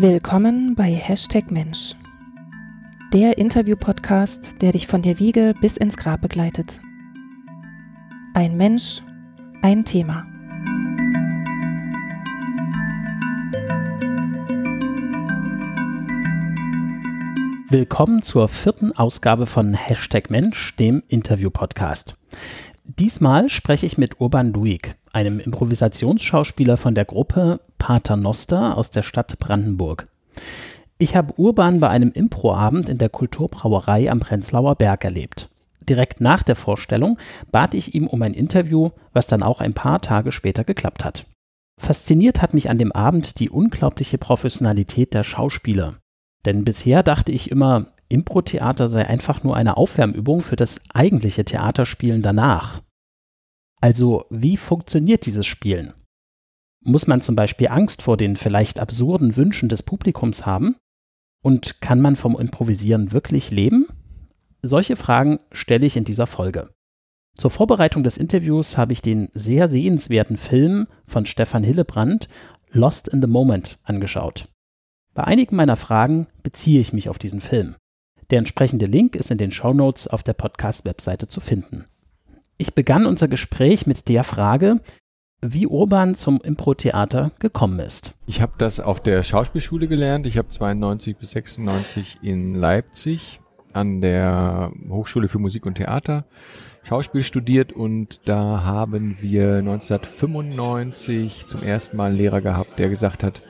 Willkommen bei Hashtag Mensch, der Interview-Podcast, der dich von der Wiege bis ins Grab begleitet. Ein Mensch, ein Thema. Willkommen zur vierten Ausgabe von Hashtag Mensch, dem Interview-Podcast. Diesmal spreche ich mit Urban Luig, einem Improvisationsschauspieler von der Gruppe Pater Noster aus der Stadt Brandenburg. Ich habe Urban bei einem Improabend in der Kulturbrauerei am Prenzlauer Berg erlebt. Direkt nach der Vorstellung bat ich ihm um ein Interview, was dann auch ein paar Tage später geklappt hat. Fasziniert hat mich an dem Abend die unglaubliche Professionalität der Schauspieler. Denn bisher dachte ich immer, Impro-Theater sei einfach nur eine Aufwärmübung für das eigentliche Theaterspielen danach. Also, wie funktioniert dieses Spielen? Muss man zum Beispiel Angst vor den vielleicht absurden Wünschen des Publikums haben? Und kann man vom Improvisieren wirklich leben? Solche Fragen stelle ich in dieser Folge. Zur Vorbereitung des Interviews habe ich den sehr sehenswerten Film von Stefan Hillebrand Lost in the Moment angeschaut. Bei einigen meiner Fragen beziehe ich mich auf diesen Film. Der entsprechende Link ist in den Show Notes auf der Podcast-Webseite zu finden. Ich begann unser Gespräch mit der Frage, wie Urban zum Impro-Theater gekommen ist. Ich habe das auf der Schauspielschule gelernt. Ich habe 92 bis 96 in Leipzig an der Hochschule für Musik und Theater Schauspiel studiert und da haben wir 1995 zum ersten Mal einen Lehrer gehabt, der gesagt hat,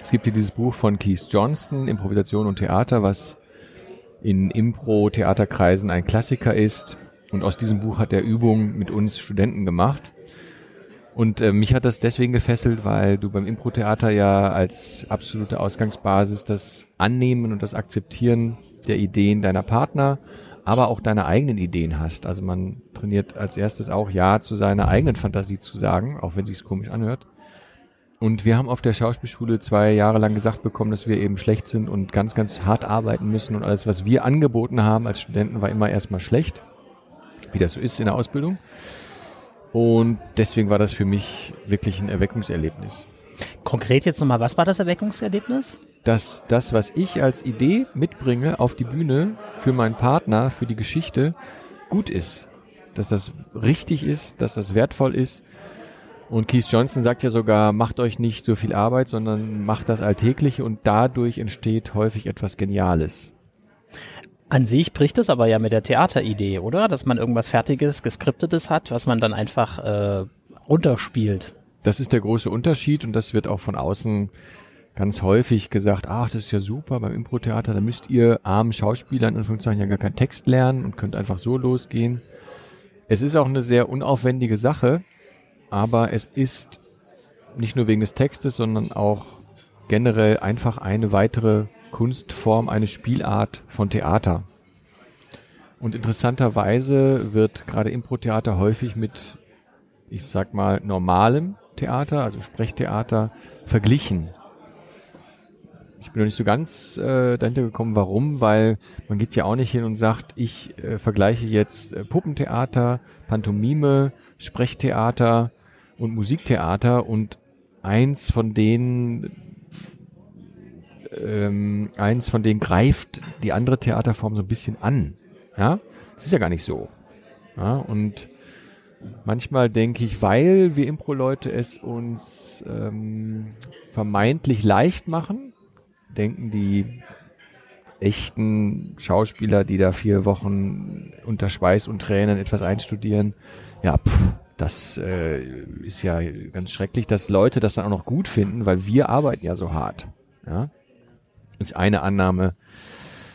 es gibt hier dieses Buch von Keith Johnston, Improvisation und Theater, was in Impro-Theaterkreisen ein Klassiker ist. Und aus diesem Buch hat er Übungen mit uns Studenten gemacht. Und äh, mich hat das deswegen gefesselt, weil du beim Impro-Theater ja als absolute Ausgangsbasis das Annehmen und das Akzeptieren der Ideen deiner Partner, aber auch deiner eigenen Ideen hast. Also man trainiert als erstes auch Ja zu seiner eigenen Fantasie zu sagen, auch wenn sich's komisch anhört. Und wir haben auf der Schauspielschule zwei Jahre lang gesagt bekommen, dass wir eben schlecht sind und ganz, ganz hart arbeiten müssen. Und alles, was wir angeboten haben als Studenten, war immer erstmal schlecht, wie das so ist in der Ausbildung. Und deswegen war das für mich wirklich ein Erweckungserlebnis. Konkret jetzt nochmal, was war das Erweckungserlebnis? Dass das, was ich als Idee mitbringe auf die Bühne für meinen Partner, für die Geschichte, gut ist. Dass das richtig ist, dass das wertvoll ist und Keith Johnson sagt ja sogar, macht euch nicht so viel Arbeit, sondern macht das Alltägliche und dadurch entsteht häufig etwas Geniales. An sich bricht es aber ja mit der Theateridee, oder? Dass man irgendwas Fertiges, Geskriptetes hat, was man dann einfach äh, runterspielt. Das ist der große Unterschied und das wird auch von außen ganz häufig gesagt, ach, das ist ja super beim Impro-Theater, da müsst ihr armen Schauspielern in Anführungszeichen ja gar keinen Text lernen und könnt einfach so losgehen. Es ist auch eine sehr unaufwendige Sache, aber es ist nicht nur wegen des Textes, sondern auch generell einfach eine weitere Kunstform, eine Spielart von Theater. Und interessanterweise wird gerade Impro-Theater häufig mit, ich sag mal, normalem Theater, also Sprechtheater, verglichen. Ich bin noch nicht so ganz äh, dahinter gekommen, warum, weil man geht ja auch nicht hin und sagt, ich äh, vergleiche jetzt äh, Puppentheater, Pantomime, Sprechtheater und Musiktheater und eins von denen ähm, eins von denen greift die andere Theaterform so ein bisschen an. Ja, es ist ja gar nicht so. Ja, und manchmal denke ich, weil wir Impro-Leute es uns ähm, vermeintlich leicht machen, denken die echten Schauspieler, die da vier Wochen unter Schweiß und Tränen etwas einstudieren, ja, pff, das äh, ist ja ganz schrecklich, dass Leute das dann auch noch gut finden, weil wir arbeiten ja so hart. Ja? Das ist eine Annahme.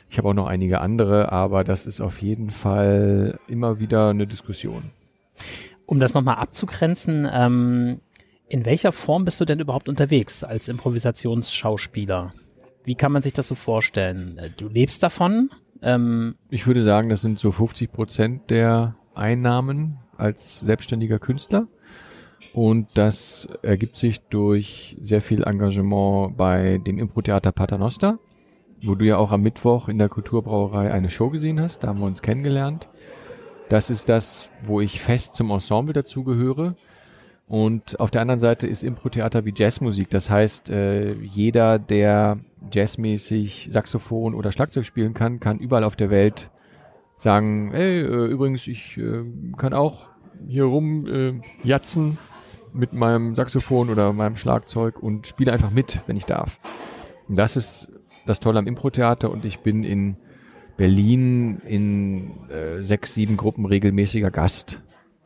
Ich habe auch noch einige andere, aber das ist auf jeden Fall immer wieder eine Diskussion. Um das nochmal abzugrenzen, ähm, in welcher Form bist du denn überhaupt unterwegs als Improvisationsschauspieler? Wie kann man sich das so vorstellen? Du lebst davon? Ähm ich würde sagen, das sind so 50 Prozent der Einnahmen, als selbstständiger Künstler. Und das ergibt sich durch sehr viel Engagement bei dem Impro-Theater Paternoster, wo du ja auch am Mittwoch in der Kulturbrauerei eine Show gesehen hast. Da haben wir uns kennengelernt. Das ist das, wo ich fest zum Ensemble dazugehöre. Und auf der anderen Seite ist Impro-Theater wie Jazzmusik. Das heißt, äh, jeder, der jazzmäßig Saxophon oder Schlagzeug spielen kann, kann überall auf der Welt sagen, hey, äh, übrigens, ich äh, kann auch hier rum jatzen mit meinem Saxophon oder meinem Schlagzeug und spiele einfach mit, wenn ich darf. Und das ist das Tolle am Impro-Theater und ich bin in Berlin in äh, sechs, sieben Gruppen regelmäßiger Gast,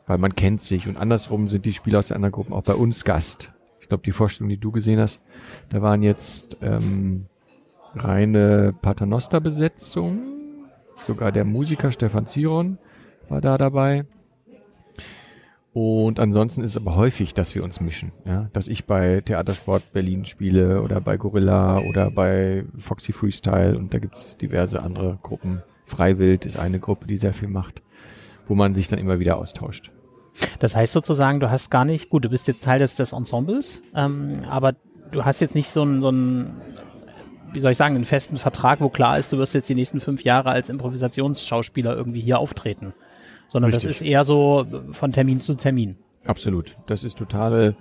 weil man kennt sich und andersrum sind die Spieler aus den anderen Gruppen auch bei uns Gast. Ich glaube, die Vorstellung, die du gesehen hast, da waren jetzt ähm, reine Paternoster-Besetzung, sogar der Musiker Stefan Ziron war da dabei. Und ansonsten ist es aber häufig, dass wir uns mischen. Ja? Dass ich bei Theatersport Berlin spiele oder bei Gorilla oder bei Foxy Freestyle und da gibt's diverse andere Gruppen. Freiwild ist eine Gruppe, die sehr viel macht, wo man sich dann immer wieder austauscht. Das heißt sozusagen, du hast gar nicht, gut, du bist jetzt Teil des, des Ensembles, ähm, aber du hast jetzt nicht so einen, so einen, wie soll ich sagen, einen festen Vertrag, wo klar ist, du wirst jetzt die nächsten fünf Jahre als Improvisationsschauspieler irgendwie hier auftreten sondern Richtig. das ist eher so von Termin zu Termin. Absolut. Das ist totale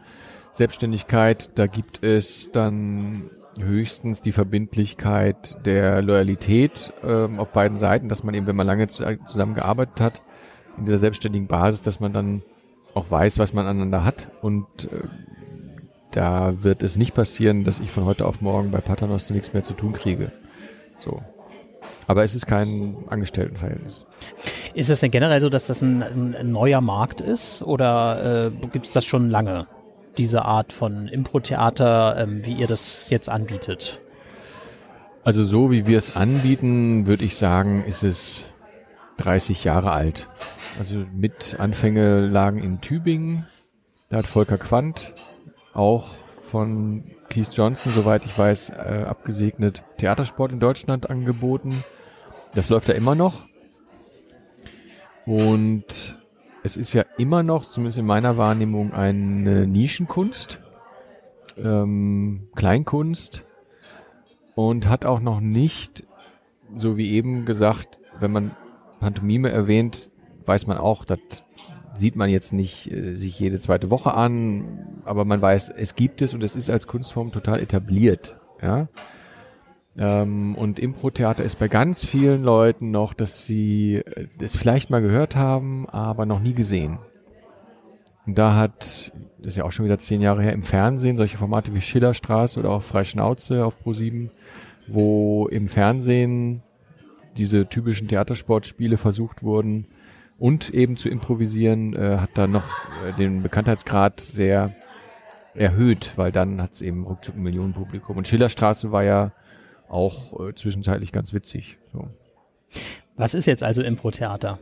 Selbstständigkeit. Da gibt es dann höchstens die Verbindlichkeit der Loyalität ähm, auf beiden Seiten, dass man eben, wenn man lange zusammengearbeitet hat, in dieser selbstständigen Basis, dass man dann auch weiß, was man aneinander hat. Und äh, da wird es nicht passieren, dass ich von heute auf morgen bei Paternos nichts mehr zu tun kriege. So. Aber es ist kein Angestelltenverhältnis. Ist es denn generell so, dass das ein, ein, neuer Markt ist oder äh, gibt es das schon lange, diese Art von Impro-Theater, ähm, wie ihr das jetzt anbietet? Also so wie wir es anbieten, würde ich sagen, ist es 30 Jahre alt. Also mit Anfänge lagen in Tübingen. Da hat Volker Quandt auch von Keith Johnson, soweit ich weiß, äh, abgesegnet Theatersport in Deutschland angeboten. Das läuft ja immer noch. Und es ist ja immer noch, zumindest in meiner Wahrnehmung, eine Nischenkunst, ähm, Kleinkunst und hat auch noch nicht, so wie eben gesagt, wenn man Pantomime erwähnt, weiß man auch, das sieht man jetzt nicht äh, sich jede zweite Woche an, aber man weiß, es gibt es und es ist als Kunstform total etabliert. Ja, ähm, und Impro-Theater ist bei ganz vielen Leuten noch, dass sie es vielleicht mal gehört haben, aber noch nie gesehen. Und da hat, das ist ja auch schon wieder zehn Jahre her, im Fernsehen solche Formate wie Schillerstraße oder auch Freischnauze auf Pro7, wo im Fernsehen diese typischen Theatersportspiele versucht wurden und eben zu improvisieren, äh, hat da noch äh, den Bekanntheitsgrad sehr erhöht, weil dann hat es eben ruckzuck ein Millionenpublikum. Und Schillerstraße war ja auch äh, zwischenzeitlich ganz witzig. So. Was ist jetzt also Impro-Theater?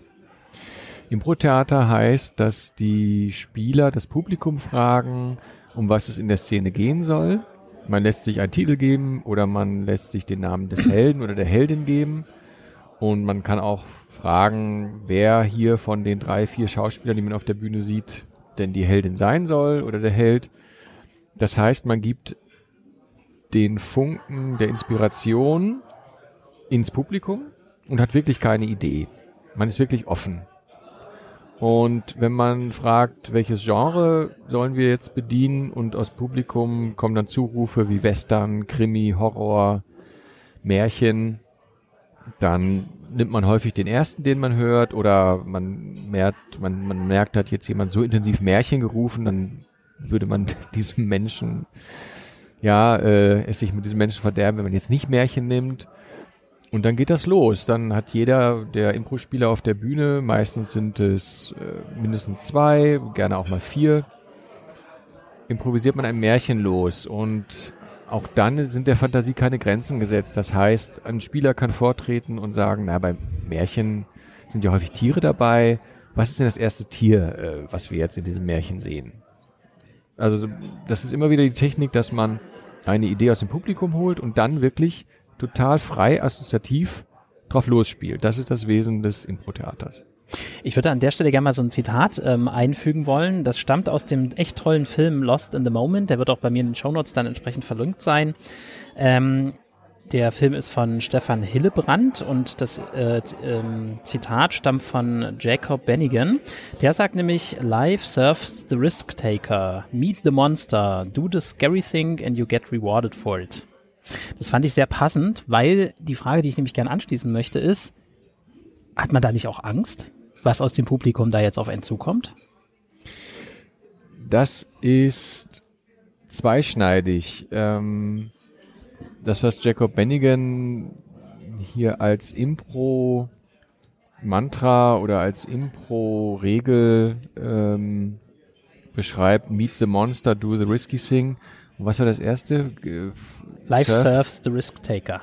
Impro-Theater heißt, dass die Spieler das Publikum fragen, um was es in der Szene gehen soll. Man lässt sich einen Titel geben oder man lässt sich den Namen des Helden oder der Heldin geben. Und man kann auch fragen, wer hier von den drei, vier Schauspielern, die man auf der Bühne sieht, denn die Heldin sein soll oder der Held. Das heißt, man gibt den Funken der Inspiration ins Publikum und hat wirklich keine Idee. Man ist wirklich offen. Und wenn man fragt, welches Genre sollen wir jetzt bedienen und aus Publikum kommen dann Zurufe wie Western, Krimi, Horror, Märchen, dann nimmt man häufig den ersten, den man hört, oder man merkt, man, man merkt, hat jetzt jemand so intensiv Märchen gerufen, dann würde man diesem Menschen ja, äh, es sich mit diesen Menschen verderben, wenn man jetzt nicht Märchen nimmt. Und dann geht das los. Dann hat jeder der Impro-Spieler auf der Bühne, meistens sind es äh, mindestens zwei, gerne auch mal vier, improvisiert man ein Märchen los. Und auch dann sind der Fantasie keine Grenzen gesetzt. Das heißt, ein Spieler kann vortreten und sagen, na, beim Märchen sind ja häufig Tiere dabei. Was ist denn das erste Tier, äh, was wir jetzt in diesem Märchen sehen? Also das ist immer wieder die Technik, dass man eine Idee aus dem Publikum holt und dann wirklich total frei assoziativ drauf losspielt. Das ist das Wesen des Impro-Theaters. Ich würde an der Stelle gerne mal so ein Zitat ähm, einfügen wollen. Das stammt aus dem echt tollen Film Lost in the Moment. Der wird auch bei mir in den Shownotes dann entsprechend verlinkt sein. Ähm, Der Film ist von Stefan Hillebrand und das äh, ähm, Zitat stammt von Jacob Bennigan. Der sagt nämlich, Life serves the risk taker. Meet the monster. Do the scary thing and you get rewarded for it. Das fand ich sehr passend, weil die Frage, die ich nämlich gerne anschließen möchte, ist, hat man da nicht auch Angst, was aus dem Publikum da jetzt auf einen zukommt? Das ist zweischneidig. Ähm, das, was Jacob Bennigan hier als Impro-Mantra oder als Impro-Regel ähm, beschreibt, Meet the Monster, do the risky thing. Und was war das erste? Life Surf? serves the risk taker.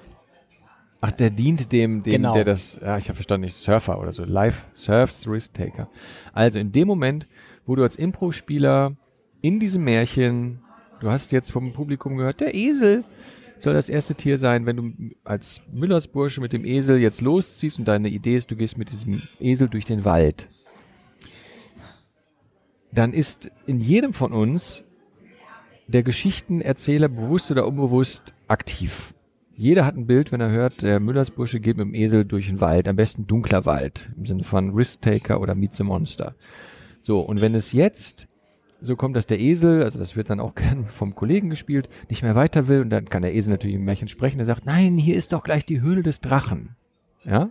Ach, der dient dem, dem genau. der das, ja, ich habe verstanden, nicht Surfer oder so. Life serves the risk taker. Also in dem Moment, wo du als Impro-Spieler in diesem Märchen, du hast jetzt vom Publikum gehört, der Esel soll das erste Tier sein, wenn du als Müllersbursche mit dem Esel jetzt losziehst und deine Idee ist, du gehst mit diesem Esel durch den Wald. Dann ist in jedem von uns der Geschichtenerzähler bewusst oder unbewusst aktiv. Jeder hat ein Bild, wenn er hört, der Müllersbursche geht mit dem Esel durch den Wald, am besten dunkler Wald, im Sinne von Risk Taker oder Meet the Monster. So, und wenn es jetzt so kommt, dass der Esel, also das wird dann auch gern vom Kollegen gespielt, nicht mehr weiter will und dann kann der Esel natürlich im Märchen sprechen, er sagt, nein, hier ist doch gleich die Höhle des Drachen. Ja?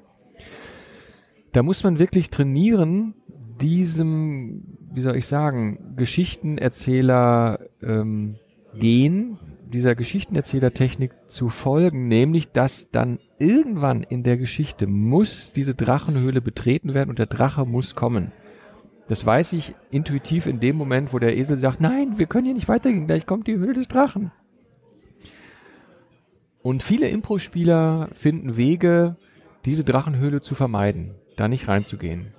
Da muss man wirklich trainieren, diesem, wie soll ich sagen, Geschichtenerzähler ähm, gehen, dieser Geschichtenerzählertechnik zu folgen, nämlich dass dann irgendwann in der Geschichte muss diese Drachenhöhle betreten werden und der Drache muss kommen. Das weiß ich intuitiv in dem Moment, wo der Esel sagt, nein, wir können hier nicht weitergehen, gleich kommt die Höhle des Drachen. Und viele Impro-Spieler finden Wege, diese Drachenhöhle zu vermeiden, da nicht reinzugehen.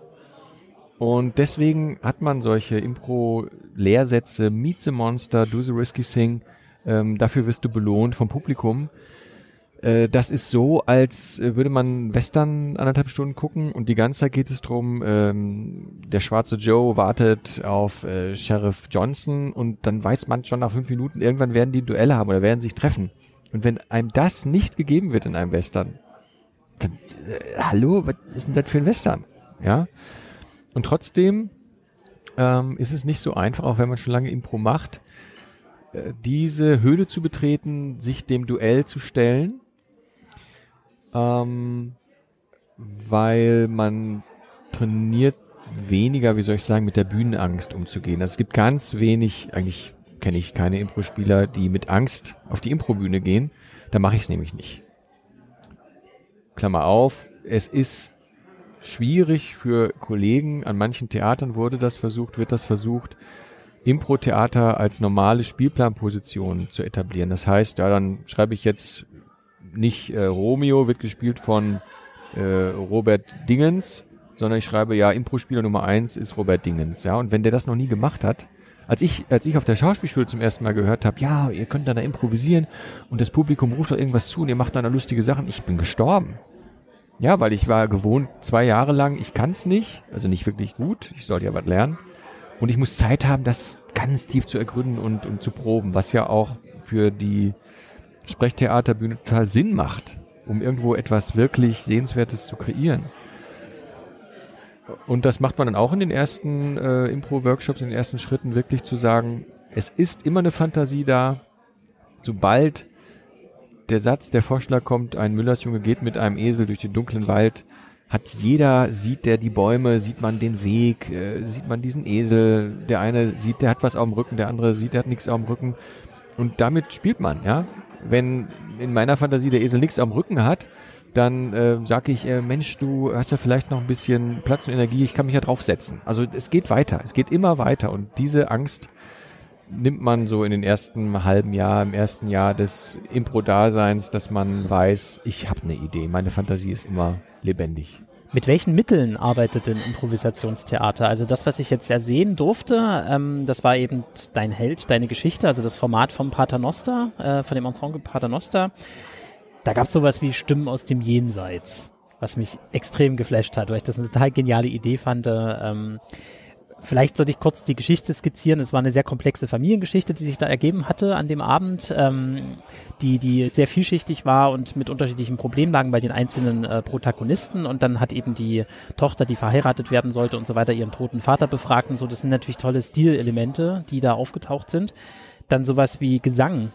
Und deswegen hat man solche Impro-Lehrsätze, Meet the Monster, Do the Risky Thing, ähm, dafür wirst du belohnt vom Publikum. Äh, das ist so, als äh, würde man Western anderthalb Stunden gucken und die ganze Zeit geht es drum, ähm, der schwarze Joe wartet auf äh, Sheriff Johnson und dann weiß man schon nach fünf Minuten, irgendwann werden die Duelle haben oder werden sich treffen. Und wenn einem das nicht gegeben wird in einem Western, dann, äh, hallo, was ist denn das für ein Western? Ja. Und trotzdem ähm, ist es nicht so einfach, auch wenn man schon lange Impro macht, äh, diese Höhle zu betreten, sich dem Duell zu stellen, ähm, weil man trainiert weniger, wie soll ich sagen, mit der Bühnenangst umzugehen. Also es gibt ganz wenig, eigentlich kenne ich keine Impro-Spieler, die mit Angst auf die Impro-Bühne gehen. Da mache ich es nämlich nicht. Klammer auf, es ist schwierig für Kollegen. An manchen Theatern wurde das versucht, wird das versucht, Impro-Theater als normale Spielplanposition zu etablieren. Das heißt, ja, dann schreibe ich jetzt nicht äh, Romeo wird gespielt von äh, Robert Dingens, sondern ich schreibe ja Impro-Spieler Nummer eins ist Robert Dingens, ja. Und wenn der das noch nie gemacht hat, als ich, als ich auf der Schauspielschule zum ersten Mal gehört habe, ja, ihr könnt dann da improvisieren und das Publikum ruft doch irgendwas zu und ihr macht dann da lustige Sachen, ich bin gestorben. Ja, weil ich war gewohnt zwei Jahre lang, ich kann es nicht, also nicht wirklich gut, ich sollte ja was lernen. Und ich muss Zeit haben, das ganz tief zu ergründen und, und zu proben, was ja auch für die Sprechtheaterbühne total Sinn macht, um irgendwo etwas wirklich Sehenswertes zu kreieren. Und das macht man dann auch in den ersten äh, Impro-Workshops, in den ersten Schritten, wirklich zu sagen, es ist immer eine Fantasie da. Sobald der Satz, der Vorschlag kommt, ein Müllersjunge geht mit einem Esel durch den dunklen Wald, hat jeder, sieht der die Bäume, sieht man den Weg, äh, sieht man diesen Esel, der eine sieht, der hat was auf dem Rücken, der andere sieht, der hat nichts auf dem Rücken. Und damit spielt man, ja. Wenn in meiner Fantasie der Esel nichts am Rücken hat, dann äh, sage ich, äh, Mensch, du hast ja vielleicht noch ein bisschen Platz und Energie, ich kann mich ja draufsetzen. Also es geht weiter, es geht immer weiter und diese Angst nimmt man so in den ersten halben Jahr, im ersten Jahr des Impro-Daseins, dass man weiß, ich habe eine Idee, meine Fantasie ist immer lebendig. Mit welchen Mitteln arbeitet denn Improvisationstheater? Also das, was ich jetzt ersehen durfte, ähm, das war eben dein Held, deine Geschichte, also das Format vom Paternoster, äh, von dem Ensemble Paternoster. Da gab es sowas wie Stimmen aus dem Jenseits, was mich extrem geflasht hat, weil ich das eine total geniale Idee fand. Ähm, Vielleicht sollte ich kurz die Geschichte skizzieren. Es war eine sehr komplexe Familiengeschichte, die sich da ergeben hatte an dem Abend, ähm, die, die sehr vielschichtig war und mit unterschiedlichen Problemlagen bei den einzelnen äh, Protagonisten. Und dann hat eben die Tochter, die verheiratet werden sollte und so weiter, ihren toten Vater befragt und so. Das sind natürlich tolle Stilelemente, die da aufgetaucht sind. Dann sowas wie Gesang,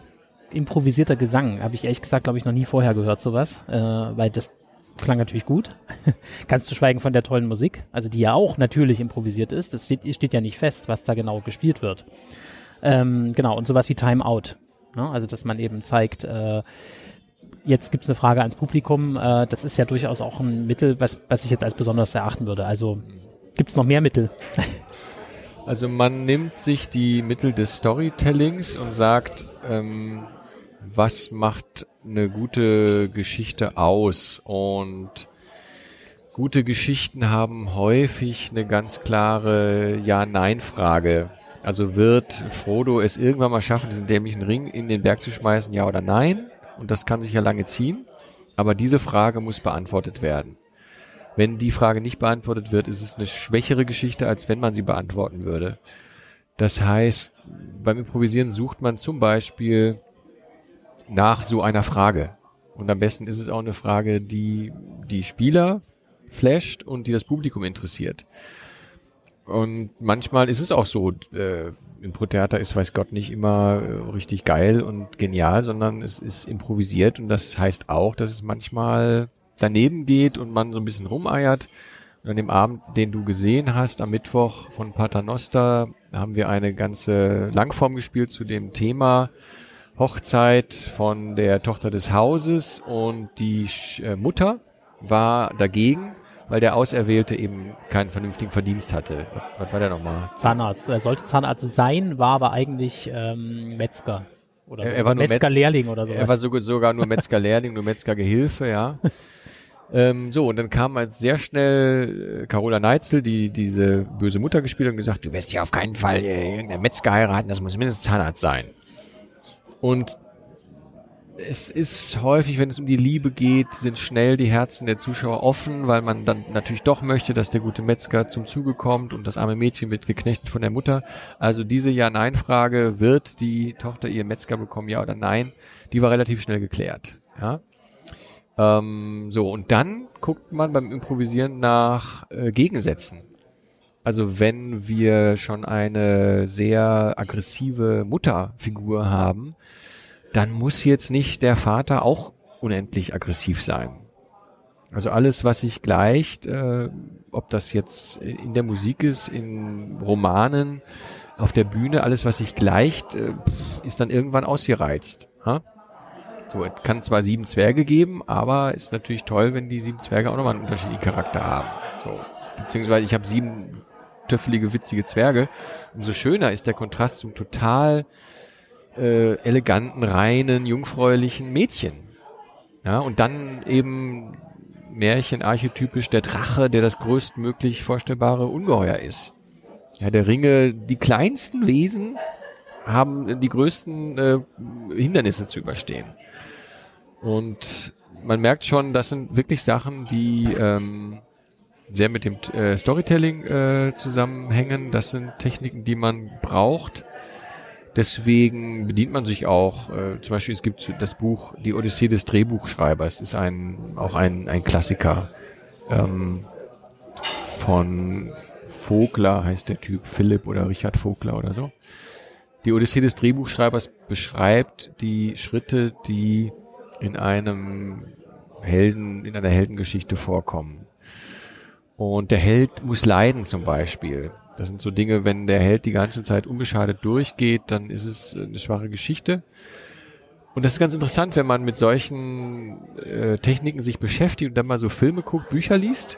improvisierter Gesang, habe ich ehrlich gesagt, glaube ich, noch nie vorher gehört, sowas, äh, weil das klang natürlich gut. Kannst du schweigen von der tollen Musik, also die ja auch natürlich improvisiert ist. Das steht, steht ja nicht fest, was da genau gespielt wird. Ähm, genau, und sowas wie Time Out. Ne? Also, dass man eben zeigt, äh, jetzt gibt es eine Frage ans Publikum. Äh, das ist ja durchaus auch ein Mittel, was, was ich jetzt als besonders erachten würde. Also, gibt es noch mehr Mittel? Also man nimmt sich die Mittel des Storytellings und sagt, ähm, was macht eine gute Geschichte aus? Und gute Geschichten haben häufig eine ganz klare Ja-Nein-Frage. Also wird Frodo es irgendwann mal schaffen, diesen dämlichen Ring in den Berg zu schmeißen, ja oder nein? Und das kann sich ja lange ziehen. Aber diese Frage muss beantwortet werden. Wenn die Frage nicht beantwortet wird, ist es eine schwächere Geschichte, als wenn man sie beantworten würde. Das heißt, beim Improvisieren sucht man zum Beispiel nach so einer Frage. Und am besten ist es auch eine Frage, die die Spieler flasht und die das Publikum interessiert. Und manchmal ist es auch so, äh, Impro-Theater ist, weiß Gott, nicht immer äh, richtig geil und genial, sondern es ist improvisiert und das heißt auch, dass es manchmal daneben geht und man so ein bisschen rumeiert. Und an dem Abend, den du gesehen hast, am Mittwoch von Paternoster, haben wir eine ganze Langform gespielt zu dem Thema Hochzeit von der Tochter des Hauses und die äh, Mutter war dagegen, weil der Auserwählte eben keinen vernünftigen Verdienst hatte. Was, war der nochmal? Zahnarzt. Er sollte Zahnarzt sein, war aber eigentlich ähm, Metzger. Oder so. er, war Metzgerlehrling oder so. Er war sogar nur Metzgerlehrling, nur Metzgergehilfe, ja. ähm, so, und dann kam halt sehr schnell äh, Carola Neitzel, die diese böse Mutter gespielt hat und gesagt, du wirst ja auf keinen Fall äh, irgendeinen Metzger heiraten, das muss mindestens Zahnarzt sein. Und es ist häufig, wenn es um die Liebe geht, sind schnell die Herzen der Zuschauer offen, weil man dann natürlich doch möchte, dass der gute Metzger zum Zuge kommt und das arme Mädchen wird geknechtet von der Mutter. Also diese Ja-Nein-Frage, wird die Tochter ihr Metzger bekommen, ja oder nein, die war relativ schnell geklärt. Ja. Ähm, so, und dann guckt man beim Improvisieren nach äh, Gegensätzen. Also wenn wir schon eine sehr aggressive Mutterfigur haben, dann muss jetzt nicht der Vater auch unendlich aggressiv sein. Also alles, was sich gleicht, äh, ob das jetzt in der Musik ist, in Romanen, auf der Bühne, alles, was sich gleicht, äh, ist dann irgendwann ausgereizt. Ha? So, es kann zwar sieben Zwerge geben, aber ist natürlich toll, wenn die sieben Zwerge auch nochmal einen unterschiedlichen Charakter haben. So. Beziehungsweise ich habe sieben töffelige, witzige Zwerge. Umso schöner ist der Kontrast zum total äh, eleganten, reinen, jungfräulichen Mädchen. Ja, und dann eben Märchenarchetypisch der Drache, der das größtmöglich vorstellbare Ungeheuer ist. Ja, der Ringe, die kleinsten Wesen haben die größten äh, Hindernisse zu überstehen. Und man merkt schon, das sind wirklich Sachen, die ähm, sehr mit dem äh, Storytelling äh, zusammenhängen. Das sind Techniken, die man braucht. Deswegen bedient man sich auch, äh, zum Beispiel es gibt das Buch Die Odyssee des Drehbuchschreibers, ist ein auch ein, ein Klassiker ähm, von Vogler heißt der Typ, Philipp oder Richard Vogler oder so. Die Odyssee des Drehbuchschreibers beschreibt die Schritte, die in einem Helden, in einer Heldengeschichte vorkommen. Und der Held muss leiden zum Beispiel. Das sind so Dinge, wenn der Held die ganze Zeit unbeschadet durchgeht, dann ist es eine schwache Geschichte. Und das ist ganz interessant, wenn man mit solchen äh, Techniken sich beschäftigt und dann mal so Filme guckt, Bücher liest.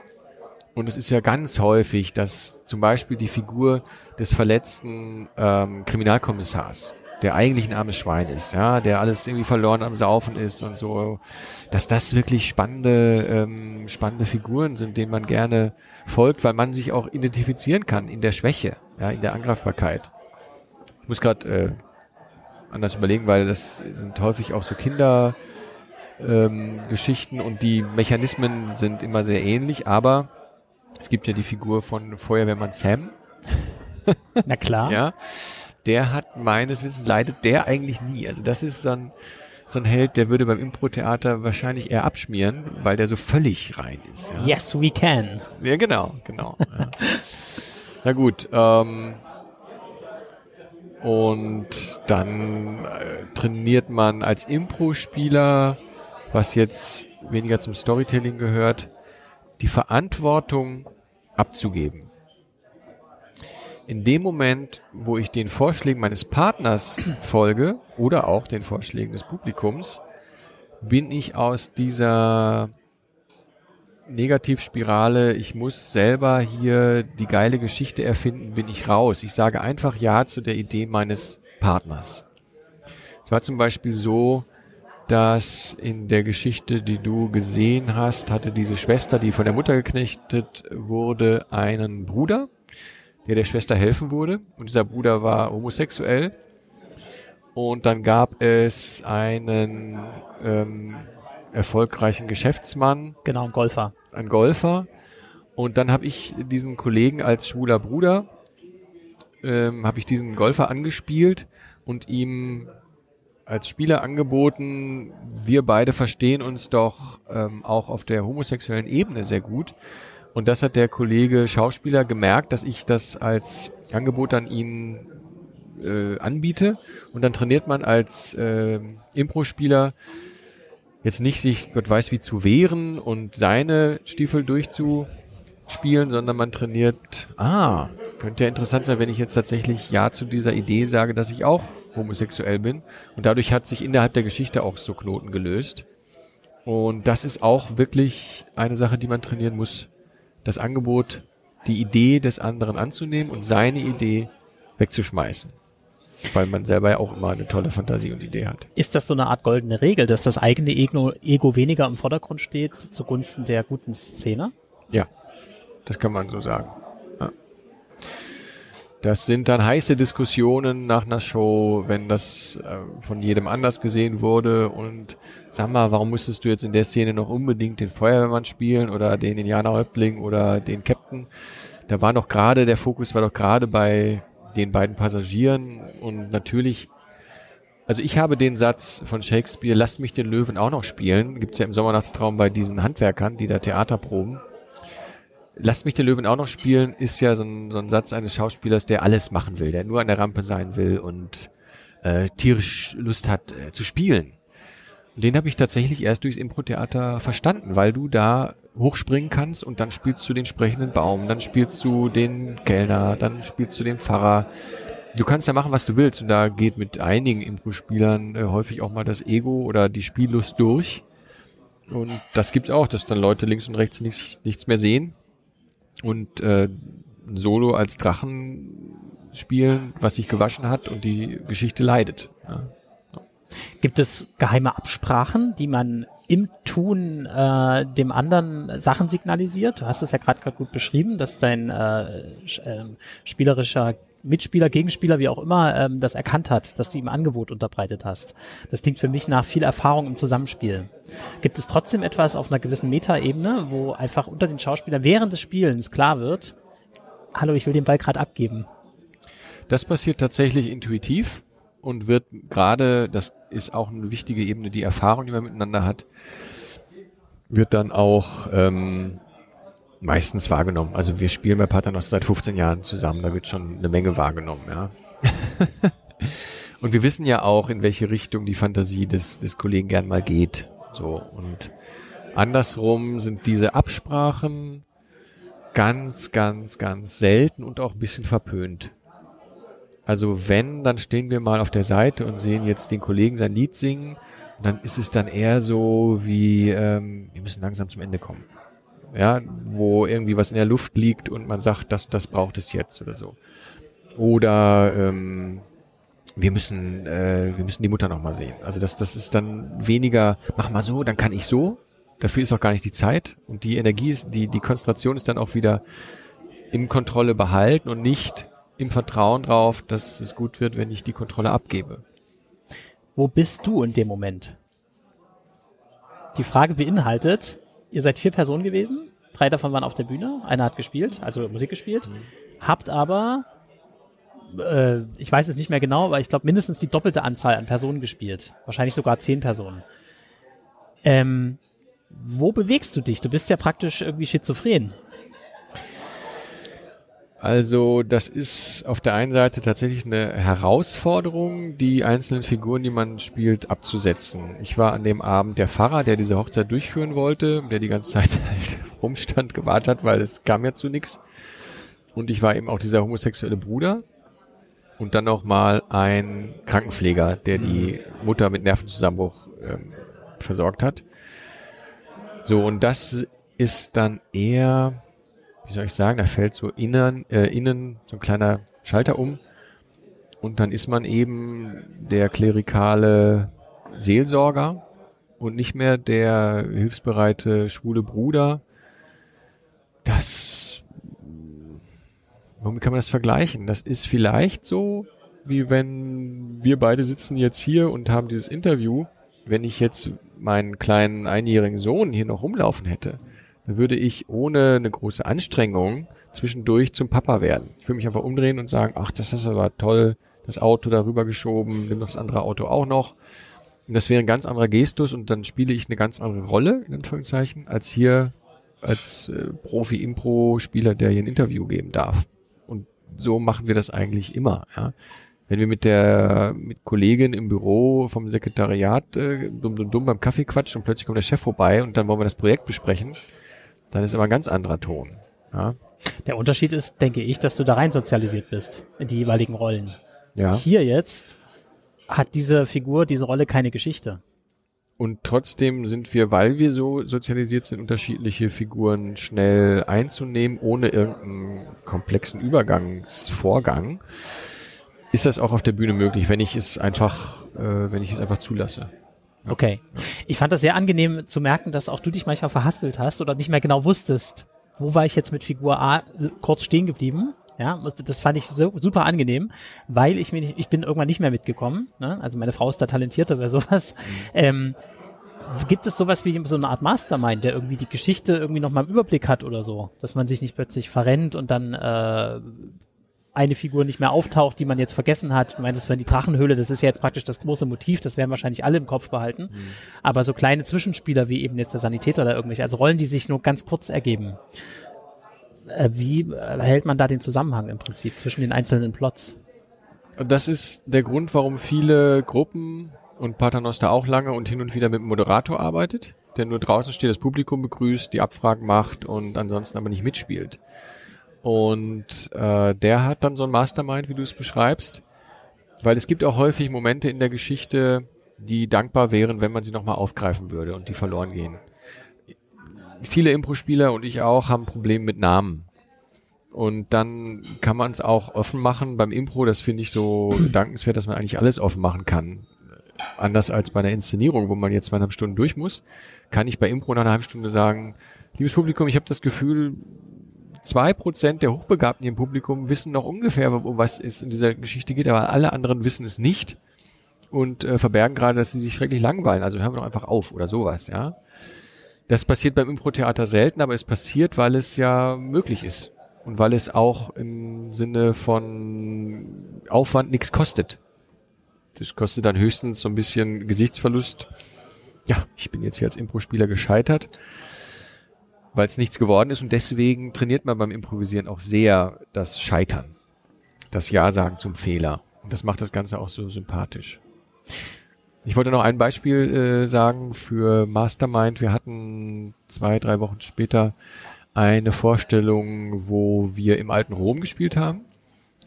Und es ist ja ganz häufig, dass zum Beispiel die Figur des verletzten ähm, Kriminalkommissars der eigentlich ein armes Schwein ist, ja, der alles irgendwie verloren am Saufen ist und so, dass das wirklich spannende, ähm, spannende Figuren sind, denen man gerne folgt, weil man sich auch identifizieren kann in der Schwäche, ja, in der Angreifbarkeit. Ich muss gerade äh, anders überlegen, weil das sind häufig auch so Kinder ähm, und die Mechanismen sind immer sehr ähnlich, aber es gibt ja die Figur von Feuerwehrmann Sam, Na klar. ja, der hat meines Wissens leidet der eigentlich nie. Also das ist so ein, so ein Held, der würde beim Impro-Theater wahrscheinlich eher abschmieren, weil der so völlig rein ist. Ja, Yes, we can. ja genau, genau. Ja. Na gut, ähm, und dann äh, trainiert man als Impro-Spieler, was jetzt weniger zum Storytelling gehört, die Verantwortung abzugeben. In dem Moment, wo ich den Vorschlägen meines Partners folge oder auch den Vorschlägen des Publikums, bin ich aus dieser Negativspirale, ich muss selber hier die geile Geschichte erfinden, bin ich raus. Ich sage einfach Ja zu der Idee meines Partners. Es war zum Beispiel so, dass in der Geschichte, die du gesehen hast, hatte diese Schwester, die von der Mutter geknechtet wurde, einen Bruder, der der Schwester helfen wurde. Und dieser Bruder war homosexuell. Und dann gab es einen ähm, erfolgreichen Geschäftsmann, Genau, ein Golfer. ein Golfer. Und dann habe ich diesen Kollegen als schwuler Bruder, ähm, habe ich diesen Golfer angespielt und ihm als Spieler angeboten, wir beide verstehen uns doch ähm, auch auf der homosexuellen Ebene sehr gut. Und das hat der Kollege Schauspieler gemerkt, dass ich das als Angebot an ihn äh, anbiete. Und dann trainiert man als äh, Impro-Spieler jetzt nicht sich Gott weiß wie zu wehren und seine Stiefel durchzuspielen, sondern man trainiert, ah, könnte ja interessant sein, wenn ich jetzt tatsächlich Ja zu dieser Idee sage, dass ich auch homosexuell bin. Und dadurch hat sich innerhalb der Geschichte auch so Knoten gelöst. Und das ist auch wirklich eine Sache, die man trainieren muss. Das Angebot, die Idee des anderen anzunehmen und seine Idee wegzuschmeißen. Weil man selber ja auch immer eine tolle Fantasie und Idee hat. Ist das so eine Art goldene Regel, dass das eigene Ego, Ego weniger im Vordergrund steht zugunsten der guten Szene? Ja, das kann man so sagen. Ja. Das sind dann heiße Diskussionen nach einer Show, wenn das äh, von jedem anders gesehen wurde und sag mal, warum musstest du jetzt in der Szene noch unbedingt den Feuerwehrmann spielen oder den Indianerhäuptling oder den Captain? Da war noch gerade, der Fokus war doch gerade bei den beiden Passagieren und natürlich also ich habe den Satz von Shakespeare, lasst mich den Löwen auch noch spielen, gibt's ja im Sommernachtstraum bei diesen Handwerkern, die da Theater proben. Lasst mich den Löwen auch noch spielen, ist ja so ein, so ein Satz eines Schauspielers, der alles machen will, der nur an der Rampe sein will und äh, tierisch Lust hat äh, zu spielen. Und den habe ich tatsächlich erst durchs Impro-Theater verstanden, weil du da hochspringen kannst und dann spielst du den sprechenden Baum, dann spielst du den Kellner, dann spielst du den Pfarrer. Du kannst ja machen, was du willst und da geht mit einigen Impro-Spielern äh, häufig auch mal das Ego oder die Spiellust durch. Und das gibt's auch, dass dann Leute links und rechts nichts, nichts mehr sehen und äh, Solo als Drachen spielen, was sich gewaschen hat und die Geschichte leidet. Ja. Gibt es geheime Absprachen, die man im Tun äh, dem anderen Sachen signalisiert? Du hast es ja gerade gut beschrieben, dass dein äh, ähm, spielerischer Mitspieler, Gegenspieler, wie auch immer, ähm, das erkannt hat, dass du ihm Angebot unterbreitet hast. Das klingt für mich nach viel Erfahrung im Zusammenspiel. Gibt es trotzdem etwas auf einer gewissen Metaebene, wo einfach unter den Schauspielern während des Spielens klar wird, hallo, ich will den Ball gerade abgeben. Das passiert tatsächlich intuitiv und wird gerade, das ist auch eine wichtige Ebene, die Erfahrung, die man miteinander hat, wird dann auch ähm, meistens wahrgenommen. Also wir spielen bei Paternos seit 15 Jahren zusammen, da wird schon eine Menge wahrgenommen, ja. und wir wissen ja auch, in welche Richtung die Fantasie des, des Kollegen gern mal geht. So, und andersrum sind diese Absprachen ganz, ganz, ganz selten und auch ein bisschen verpönt. Also wenn, dann stehen wir mal auf der Seite und sehen jetzt den Kollegen sein Lied singen. Und dann ist es dann eher so wie, ähm, wir müssen langsam zum Ende kommen. Ja, wo irgendwie was in der Luft liegt und man sagt, das, das braucht es jetzt oder so. Oder ähm, wir müssen, äh, wir müssen die Mutter noch mal sehen. Also das, das ist dann weniger, mach mal so, dann kann ich so. Dafür ist auch gar nicht die Zeit und die Energie ist, die, die Konzentration ist dann auch wieder in Kontrolle behalten und nicht im Vertrauen drauf, dass es gut wird, wenn ich die Kontrolle abgebe. Wo bist du in dem Moment? Die Frage beinhaltet, ihr seid vier Personen gewesen, drei davon waren auf der Bühne, einer hat gespielt, also Musik gespielt, habt aber äh, ich weiß es nicht mehr genau, aber ich glaube mindestens die doppelte Anzahl an Personen gespielt. Wahrscheinlich sogar zehn Personen. Ähm, wo bewegst du dich? Du bist ja praktisch irgendwie schizophren. Also das ist auf der einen Seite tatsächlich eine Herausforderung, die einzelnen Figuren, die man spielt, abzusetzen. Ich war an dem Abend der Pfarrer, der diese Hochzeit durchführen wollte, der die ganze Zeit halt rumstand, gewartet hat, weil es kam ja zu nichts. Und ich war eben auch dieser homosexuelle Bruder und dann noch mal ein Krankenpfleger, der die Mutter mit Nervenzusammenbruch ähm, versorgt hat. So, und das ist dann eher, wie soll ich sagen, da fällt so innen, äh, innen so ein kleiner Schalter um. Und dann ist man eben der klerikale Seelsorger und nicht mehr der hilfsbereite schwule Bruder. Das, womit kann man das vergleichen? Das ist vielleicht so, wie wenn wir beide sitzen jetzt hier und haben dieses Interview wenn ich jetzt meinen kleinen einjährigen Sohn hier noch rumlaufen hätte, dann würde ich ohne eine große Anstrengung zwischendurch zum Papa werden. Ich würde mich einfach umdrehen und sagen, ach, das ist aber toll, das Auto darüber geschoben, nimm doch das andere Auto auch noch. Und das wäre ein ganz anderer Gestus und dann spiele ich eine ganz andere Rolle, in Anführungszeichen, als hier als äh, Profi-Impro-Spieler, der hier ein Interview geben darf. Und so machen wir das eigentlich immer. Ja wenn wir mit der mit Kollegin im Büro vom Sekretariat äh, dumm, dumm, dumm beim Kaffee quatschen und plötzlich kommt der Chef vorbei und dann wollen wir das Projekt besprechen, dann ist aber ein ganz anderer Ton. Ja? Der Unterschied ist, denke ich, dass du da rein sozialisiert bist in die jeweiligen Rollen. Ja. Hier jetzt hat diese Figur, diese Rolle keine Geschichte. Und trotzdem sind wir, weil wir so sozialisiert sind, unterschiedliche Figuren schnell einzunehmen, ohne irgendeinen komplexen Übergangsvorgang ist das auch auf der Bühne möglich, wenn ich es einfach, äh, wenn ich es einfach zulasse. Okay. Ich fand das sehr angenehm zu merken, dass auch du dich manchmal verhaspelt hast oder nicht mehr genau wusstest, wo war ich jetzt mit Figur A kurz stehen geblieben. Ja, das fand ich so, super angenehm, weil ich mir nicht, ich bin irgendwann nicht mehr mitgekommen. Ne? Also meine Frau ist da talentierter bei sowas. Mhm. Ähm, gibt es sowas wie so eine Art Mastermind, der irgendwie die Geschichte irgendwie nochmal im Überblick hat oder so, dass man sich nicht plötzlich verrennt und dann äh, eine Figur nicht mehr auftaucht, die man jetzt vergessen hat. Ich meine, das wäre die Drachenhöhle, das ist ja jetzt praktisch das große Motiv, das werden wahrscheinlich alle im Kopf behalten. Mhm. Aber so kleine Zwischenspieler wie eben jetzt der Sanitäter oder irgendwelche, also Rollen, die sich nur ganz kurz ergeben. Äh, wie äh, hält man da den Zusammenhang im Prinzip zwischen den einzelnen Plots? Das ist der Grund, warum viele Gruppen und Paternoster auch lange und hin und wieder mit dem Moderator arbeitet, der nur draußen steht, das Publikum begrüßt, die Abfragen macht und ansonsten aber nicht mitspielt. Und äh, der hat dann so ein Mastermind, wie du es beschreibst. Weil es gibt auch häufig Momente in der Geschichte, die dankbar wären, wenn man sie nochmal aufgreifen würde und die verloren gehen. Viele Impro-Spieler und ich auch haben Probleme mit Namen. Und dann kann man es auch offen machen. Beim Impro, das finde ich so dankenswert, dass man eigentlich alles offen machen kann. Anders als bei einer Inszenierung, wo man jetzt zweieinhalb Stunden durch muss, kann ich bei Impro nach einer halben Stunde sagen, liebes Publikum, ich habe das Gefühl, zwei Prozent der Hochbegabten im Publikum wissen noch ungefähr, um was es in dieser Geschichte geht, aber alle anderen wissen es nicht und äh, verbergen gerade, dass sie sich schrecklich langweilen. Also hören wir doch einfach auf oder sowas, ja. Das passiert beim Impro-Theater selten, aber es passiert, weil es ja möglich ist und weil es auch im Sinne von Aufwand nichts kostet. Das kostet dann höchstens so ein bisschen Gesichtsverlust. Ja, ich bin jetzt hier als Impro-Spieler gescheitert weil es nichts geworden ist und deswegen trainiert man beim Improvisieren auch sehr das Scheitern, das Ja sagen zum Fehler und das macht das Ganze auch so sympathisch. Ich wollte noch ein Beispiel äh, sagen für Mastermind. Wir hatten zwei, drei Wochen später eine Vorstellung, wo wir im alten Rom gespielt haben.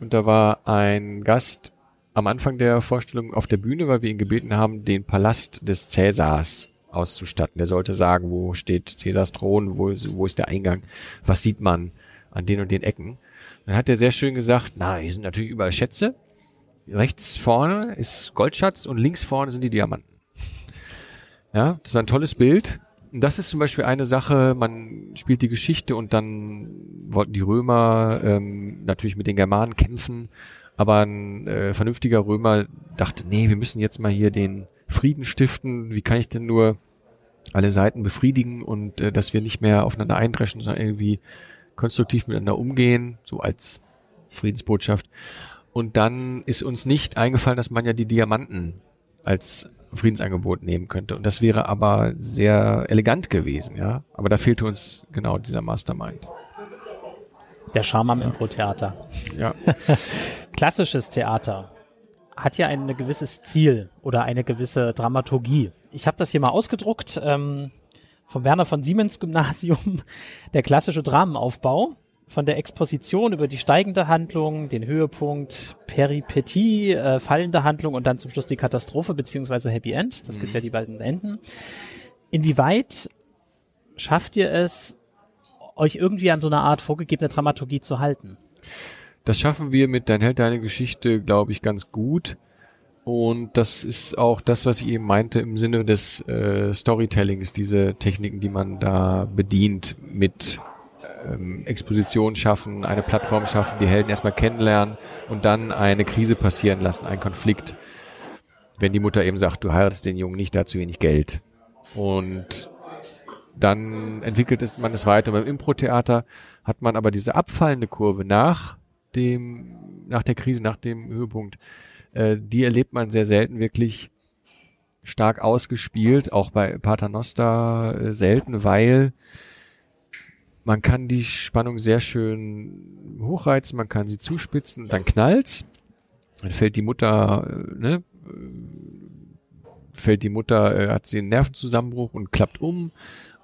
Und da war ein Gast am Anfang der Vorstellung auf der Bühne, weil wir ihn gebeten haben, den Palast des Cäsars auszustatten. Der sollte sagen, wo steht Cäsars Thron, wo, wo ist der Eingang, was sieht man an den und den Ecken. Dann hat er sehr schön gesagt, na, hier sind natürlich überall Schätze. Rechts vorne ist Goldschatz und links vorne sind die Diamanten. Ja, das war ein tolles Bild. Und das ist zum Beispiel eine Sache, man spielt die Geschichte und dann wollten die Römer ähm, natürlich mit den Germanen kämpfen, aber ein äh, vernünftiger Römer dachte, nee, wir müssen jetzt mal hier den Frieden stiften, wie kann ich denn nur alle Seiten befriedigen und äh, dass wir nicht mehr aufeinander eindreschen, sondern irgendwie konstruktiv miteinander umgehen, so als Friedensbotschaft. Und dann ist uns nicht eingefallen, dass man ja die Diamanten als Friedensangebot nehmen könnte. Und das wäre aber sehr elegant gewesen, ja. Aber da fehlte uns genau dieser Mastermind. Der Charme am Impro-Theater. Ja. Klassisches Theater hat ja ein gewisses Ziel oder eine gewisse Dramaturgie. Ich habe das hier mal ausgedruckt ähm, vom Werner von Siemens Gymnasium, der klassische Dramenaufbau von der Exposition über die steigende Handlung, den Höhepunkt, Peripetie, äh, fallende Handlung und dann zum Schluss die Katastrophe beziehungsweise Happy End. Das mhm. gibt ja die beiden Enden. Inwieweit schafft ihr es, euch irgendwie an so einer Art vorgegebene Dramaturgie zu halten? Das schaffen wir mit Dein Held, deine Geschichte, glaube ich, ganz gut. Und das ist auch das, was ich eben meinte im Sinne des äh, Storytellings, diese Techniken, die man da bedient mit ähm, Exposition schaffen, eine Plattform schaffen, die Helden erstmal kennenlernen und dann eine Krise passieren lassen, ein Konflikt. Wenn die Mutter eben sagt, du heiratest den Jungen nicht, der hat zu wenig Geld. Und dann entwickelt man es weiter. Beim Impro-Theater hat man aber diese abfallende Kurve nach dem, nach der Krise, nach dem Höhepunkt. Äh, die erlebt man sehr selten wirklich stark ausgespielt, auch bei Paternoster äh, selten, weil man kann die Spannung sehr schön hochreizen, man kann sie zuspitzen, dann knallt's. Dann fällt die Mutter, äh, ne, fällt die Mutter, äh, hat sie einen Nervenzusammenbruch und klappt um.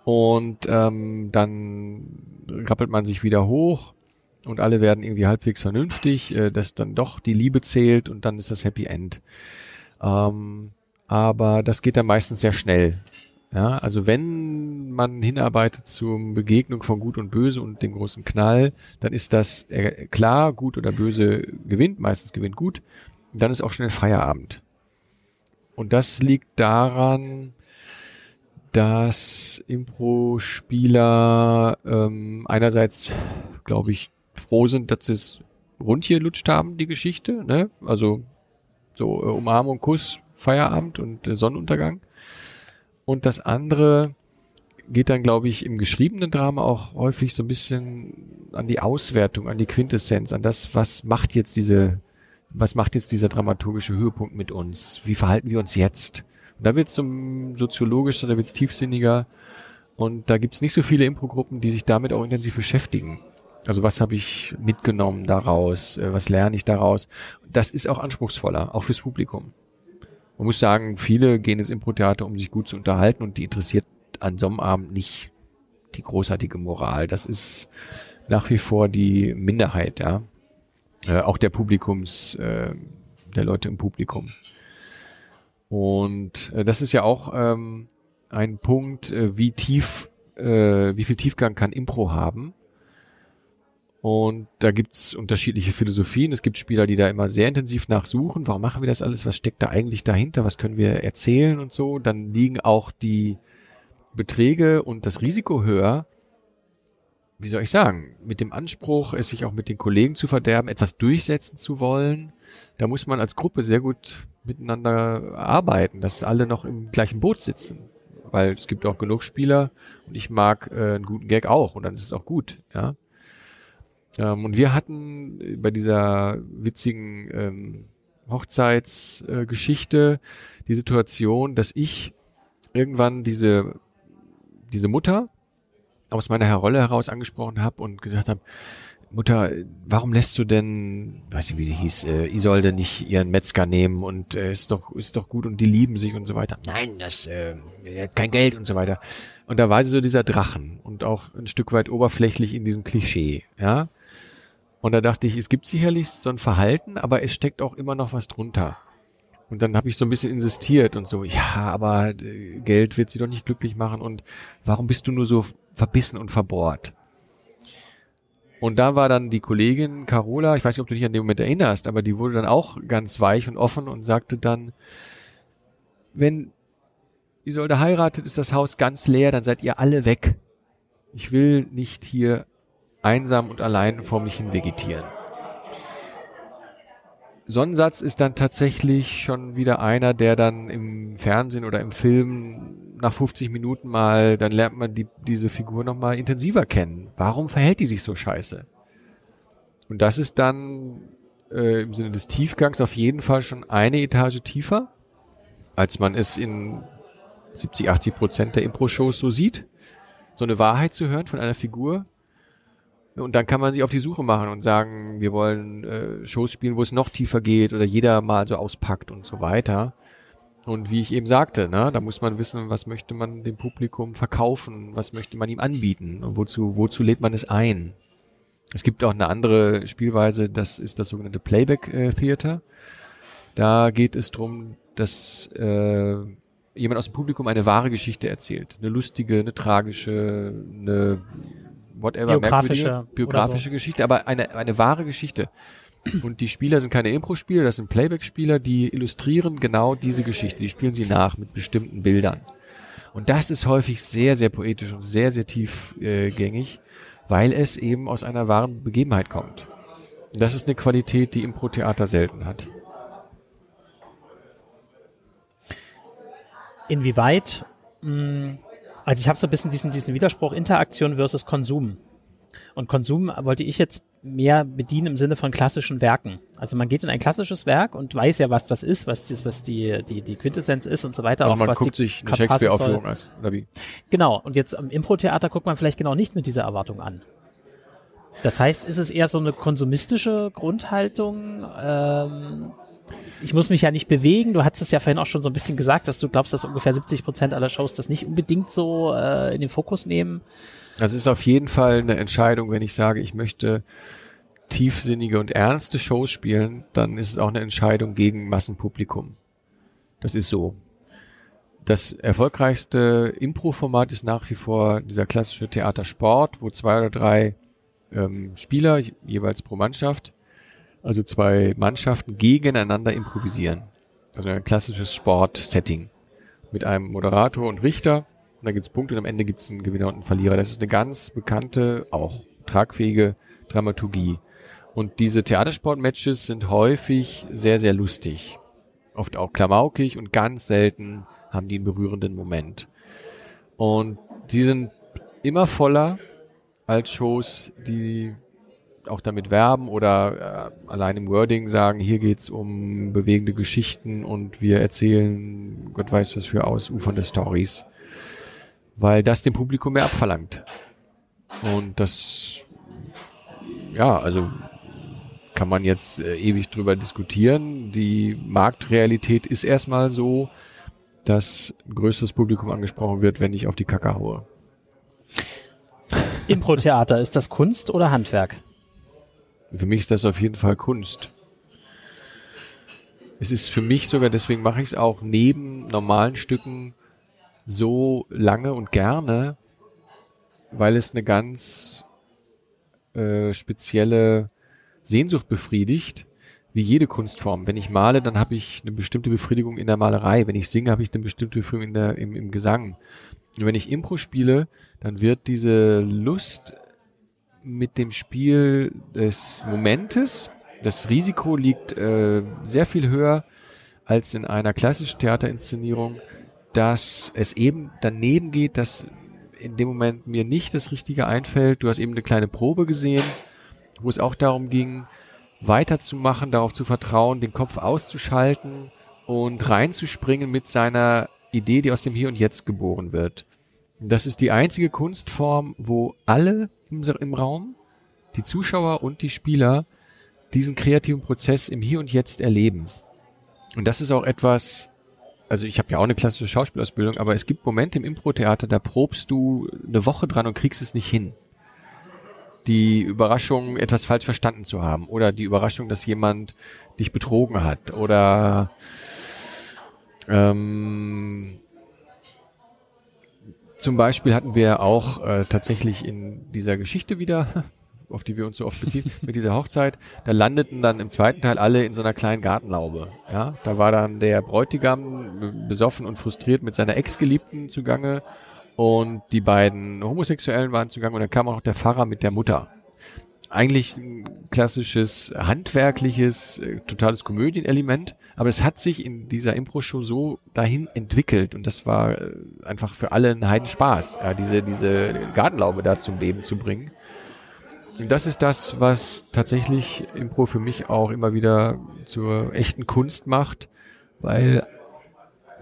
Und ähm, dann rappelt man sich wieder hoch und alle werden irgendwie halbwegs vernünftig, äh, dass dann doch die Liebe zählt und dann ist das Happy End. Ähm, aber das geht dann meistens sehr schnell. Ja, also wenn man hinarbeitet zur Begegnung von Gut und Böse und dem großen Knall, dann ist das äh, klar, Gut oder Böse gewinnt, meistens gewinnt Gut. Dann ist auch schnell Feierabend. Und das liegt daran, dass Impro-Spieler ähm, einerseits, glaube ich, froh sind, dass sie es rund hier lutscht haben, die Geschichte. Ne? Also so äh, Umarmung, Kuss, Feierabend und äh, Sonnenuntergang. Und das andere geht dann, glaube ich, im geschriebenen Drama auch häufig so ein bisschen an die Auswertung, an die Quintessenz, an das, was macht jetzt diese, was macht jetzt dieser dramaturgische Höhepunkt mit uns? Wie verhalten wir uns jetzt? Und da wird es zum soziologischer, da wird es tiefsinniger. Und da gibt es nicht so viele Improgruppen, die sich damit auch intensiv beschäftigen. Also was habe ich mitgenommen daraus? Äh, was lerne ich daraus? Das ist auch anspruchsvoller, auch fürs Publikum. Man muss sagen, viele gehen ins Impro-Theater, um sich gut zu unterhalten und die interessiert an so einem Abend nicht die großartige Moral. Das ist nach wie vor die Minderheit, ja. Äh, auch der Publikums, äh, der Leute im Publikum. Und äh, das ist ja auch ähm, ein Punkt, äh, wie tief, äh, wie viel Tiefgang kann Impro haben. Und da gibt's unterschiedliche Philosophien. Es gibt Spieler, die da immer sehr intensiv nachsuchen. Warum machen wir das alles? Was steckt da eigentlich dahinter? Was können wir erzählen und so? Dann liegen auch die Beträge und das Risiko höher. Wie soll ich sagen? Mit dem Anspruch, es sich auch mit den Kollegen zu verderben, etwas durchsetzen zu wollen. Da muss man als Gruppe sehr gut miteinander arbeiten, dass alle noch im gleichen Boot sitzen. Weil es gibt auch genug Spieler und ich mag äh, einen guten Gag auch und dann ist es auch gut, ja. Ähm, und wir hatten äh, bei dieser witzigen ähm, Hochzeitsgeschichte äh, die Situation, dass ich irgendwann diese, diese Mutter aus meiner Rolle heraus angesprochen habe und gesagt habe, Mutter, warum lässt du denn, weiß nicht, wie sie hieß, äh, Isolde nicht ihren Metzger nehmen und äh, ist doch ist doch gut und die lieben sich und so weiter. Nein, das äh, hat kein Geld und so weiter. Und da war sie so dieser Drachen und auch ein Stück weit oberflächlich in diesem Klischee, ja. Und da dachte ich, es gibt sicherlich so ein Verhalten, aber es steckt auch immer noch was drunter. Und dann habe ich so ein bisschen insistiert und so, ja, aber äh, Geld wird sie doch nicht glücklich machen und warum bist du nur so verbissen und verbohrt? Und da war dann die Kollegin Carola, ich weiß nicht, ob du dich an den Moment erinnerst, aber die wurde dann auch ganz weich und offen und sagte dann, wenn Isolde heiratet, ist das Haus ganz leer, dann seid ihr alle weg. Ich will nicht hier einsam und allein vor mich hin vegetieren. Sonnensatz ist dann tatsächlich schon wieder einer, der dann im Fernsehen oder im Film nach 50 Minuten mal, dann lernt man die, diese Figur nochmal intensiver kennen. Warum verhält die sich so scheiße? Und das ist dann äh, im Sinne des Tiefgangs auf jeden Fall schon eine Etage tiefer, als man es in 70, 80 Prozent der Impro-Shows so sieht. So eine Wahrheit zu hören von einer Figur. Und dann kann man sich auf die Suche machen und sagen, wir wollen äh, Shows spielen, wo es noch tiefer geht oder jeder mal so auspackt und so weiter. Und wie ich eben sagte, ne, da muss man wissen, was möchte man dem Publikum verkaufen, was möchte man ihm anbieten und wozu, wozu lädt man es ein. Es gibt auch eine andere Spielweise, das ist das sogenannte Playback äh, Theater. Da geht es darum, dass äh, jemand aus dem Publikum eine wahre Geschichte erzählt. Eine lustige, eine tragische, eine whatever, biografische, biografische so. Geschichte, aber eine, eine wahre Geschichte. Und die Spieler sind keine Impro-Spieler, das sind Playback-Spieler, die illustrieren genau diese Geschichte. Die spielen sie nach mit bestimmten Bildern. Und das ist häufig sehr, sehr poetisch und sehr, sehr tiefgängig, weil es eben aus einer wahren Begebenheit kommt. Und das ist eine Qualität, die Impro-Theater selten hat. Inwieweit, mh, hm, also ich habe so ein bisschen diesen, diesen Widerspruch Interaktion versus Konsum. Und Konsum wollte ich jetzt mehr bedienen im Sinne von klassischen Werken. Also man geht in ein klassisches Werk und weiß ja, was das ist, was, die, was die, die, die Quintessenz ist und so weiter. Also man guckt sich eine Shakespeare-Aufführung an, oder wie? Genau. Und jetzt am Impro-Theater guckt man vielleicht genau nicht mit dieser Erwartung an. Das heißt, ist es eher so eine konsumistische Grundhaltung? Ähm, ich muss mich ja nicht bewegen. Du hattest es ja vorhin auch schon so ein bisschen gesagt, dass du glaubst, dass ungefähr 70 Prozent aller Shows das nicht unbedingt so äh, in den Fokus nehmen. Das ist auf jeden Fall eine Entscheidung, wenn ich sage, ich möchte tiefsinnige und ernste Shows spielen, dann ist es auch eine Entscheidung gegen Massenpublikum. Das ist so. Das erfolgreichste Impro-Format ist nach wie vor dieser klassische Theatersport, wo zwei oder drei ähm, Spieler jeweils pro Mannschaft, also zwei Mannschaften gegeneinander improvisieren. Also ein klassisches Sport-Setting mit einem Moderator und Richter und da gibt's Punkte und am Ende gibt's einen Gewinner und einen Verlierer. Das ist eine ganz bekannte, auch tragfähige Dramaturgie. Und diese Theatersport-Matches sind häufig sehr, sehr lustig. Oft auch klamaukig und ganz selten haben die einen berührenden Moment. Und sie sind immer voller als Shows, die auch damit werben oder äh, allein im Wording sagen, hier geht's um bewegende Geschichten und wir erzählen Gott weiß was für ausufernde Stories weil das dem Publikum mehr abverlangt. Und das, ja, also kann man jetzt äh, ewig drüber diskutieren. Die Marktrealität ist erstmal so, dass ein größeres Publikum angesprochen wird, wenn ich auf die Kacke haue. Impro-Theater, ist das Kunst oder Handwerk? Für mich ist das auf jeden Fall Kunst. Es ist für mich sogar, deswegen mache ich es auch neben normalen Stücken so lange und gerne, weil es eine ganz äh, spezielle Sehnsucht befriedigt, wie jede Kunstform. Wenn ich male, dann habe ich eine bestimmte Befriedigung in der Malerei. Wenn ich singe, habe ich eine bestimmte Befriedigung in der, im, im Gesang. Und wenn ich Impro spiele, dann wird diese Lust mit dem Spiel des Momentes, das Risiko liegt äh, sehr viel höher als in einer klassischen Theaterinszenierung dass es eben daneben geht, dass in dem Moment mir nicht das Richtige einfällt. Du hast eben eine kleine Probe gesehen, wo es auch darum ging, weiterzumachen, darauf zu vertrauen, den Kopf auszuschalten und reinzuspringen mit seiner Idee, die aus dem Hier und Jetzt geboren wird. Das ist die einzige Kunstform, wo alle im, im Raum, die Zuschauer und die Spieler, diesen kreativen Prozess im Hier und Jetzt erleben. Und das ist auch etwas, also ich habe ja auch eine klassische Schauspielausbildung, aber es gibt Momente im Impro-Theater, da probst du eine Woche dran und kriegst es nicht hin. Die Überraschung, etwas falsch verstanden zu haben oder die Überraschung, dass jemand dich betrogen hat oder ähm, zum Beispiel hatten wir auch äh, tatsächlich in dieser Geschichte wieder auf die wir uns so oft beziehen, mit dieser Hochzeit, da landeten dann im zweiten Teil alle in so einer kleinen Gartenlaube. Ja, da war dann der Bräutigam besoffen und frustriert mit seiner Ex-Geliebten zugange und die beiden Homosexuellen waren zugange und dann kam auch noch der Pfarrer mit der Mutter. Eigentlich ein klassisches handwerkliches, äh, totales Komödienelement, aber es hat sich in dieser Impro-Show so dahin entwickelt und das war äh, einfach für alle ein Heidenspaß, ja, diese, diese Gartenlaube da zum Leben zu bringen. Und das ist das, was tatsächlich Impro für mich auch immer wieder zur echten Kunst macht, weil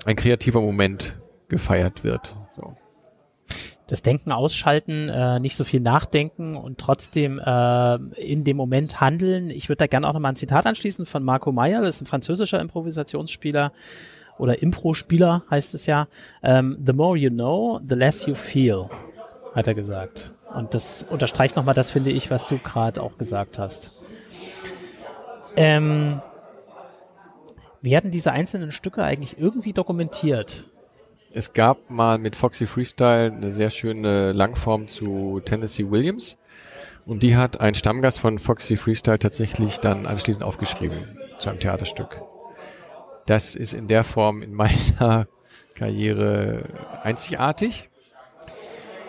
ein kreativer Moment gefeiert wird. Das Denken ausschalten, äh, nicht so viel nachdenken und trotzdem äh, in dem Moment handeln. Ich würde da gerne auch nochmal ein Zitat anschließen von Marco Meyer, das ist ein französischer Improvisationsspieler oder Impro-Spieler heißt es ja. Ähm, the more you know, the less you feel, hat er gesagt. Und das unterstreicht nochmal das, finde ich, was du gerade auch gesagt hast. Ähm, werden diese einzelnen Stücke eigentlich irgendwie dokumentiert? Es gab mal mit Foxy Freestyle eine sehr schöne Langform zu Tennessee Williams. Und die hat ein Stammgast von Foxy Freestyle tatsächlich dann anschließend aufgeschrieben zu einem Theaterstück. Das ist in der Form in meiner Karriere einzigartig.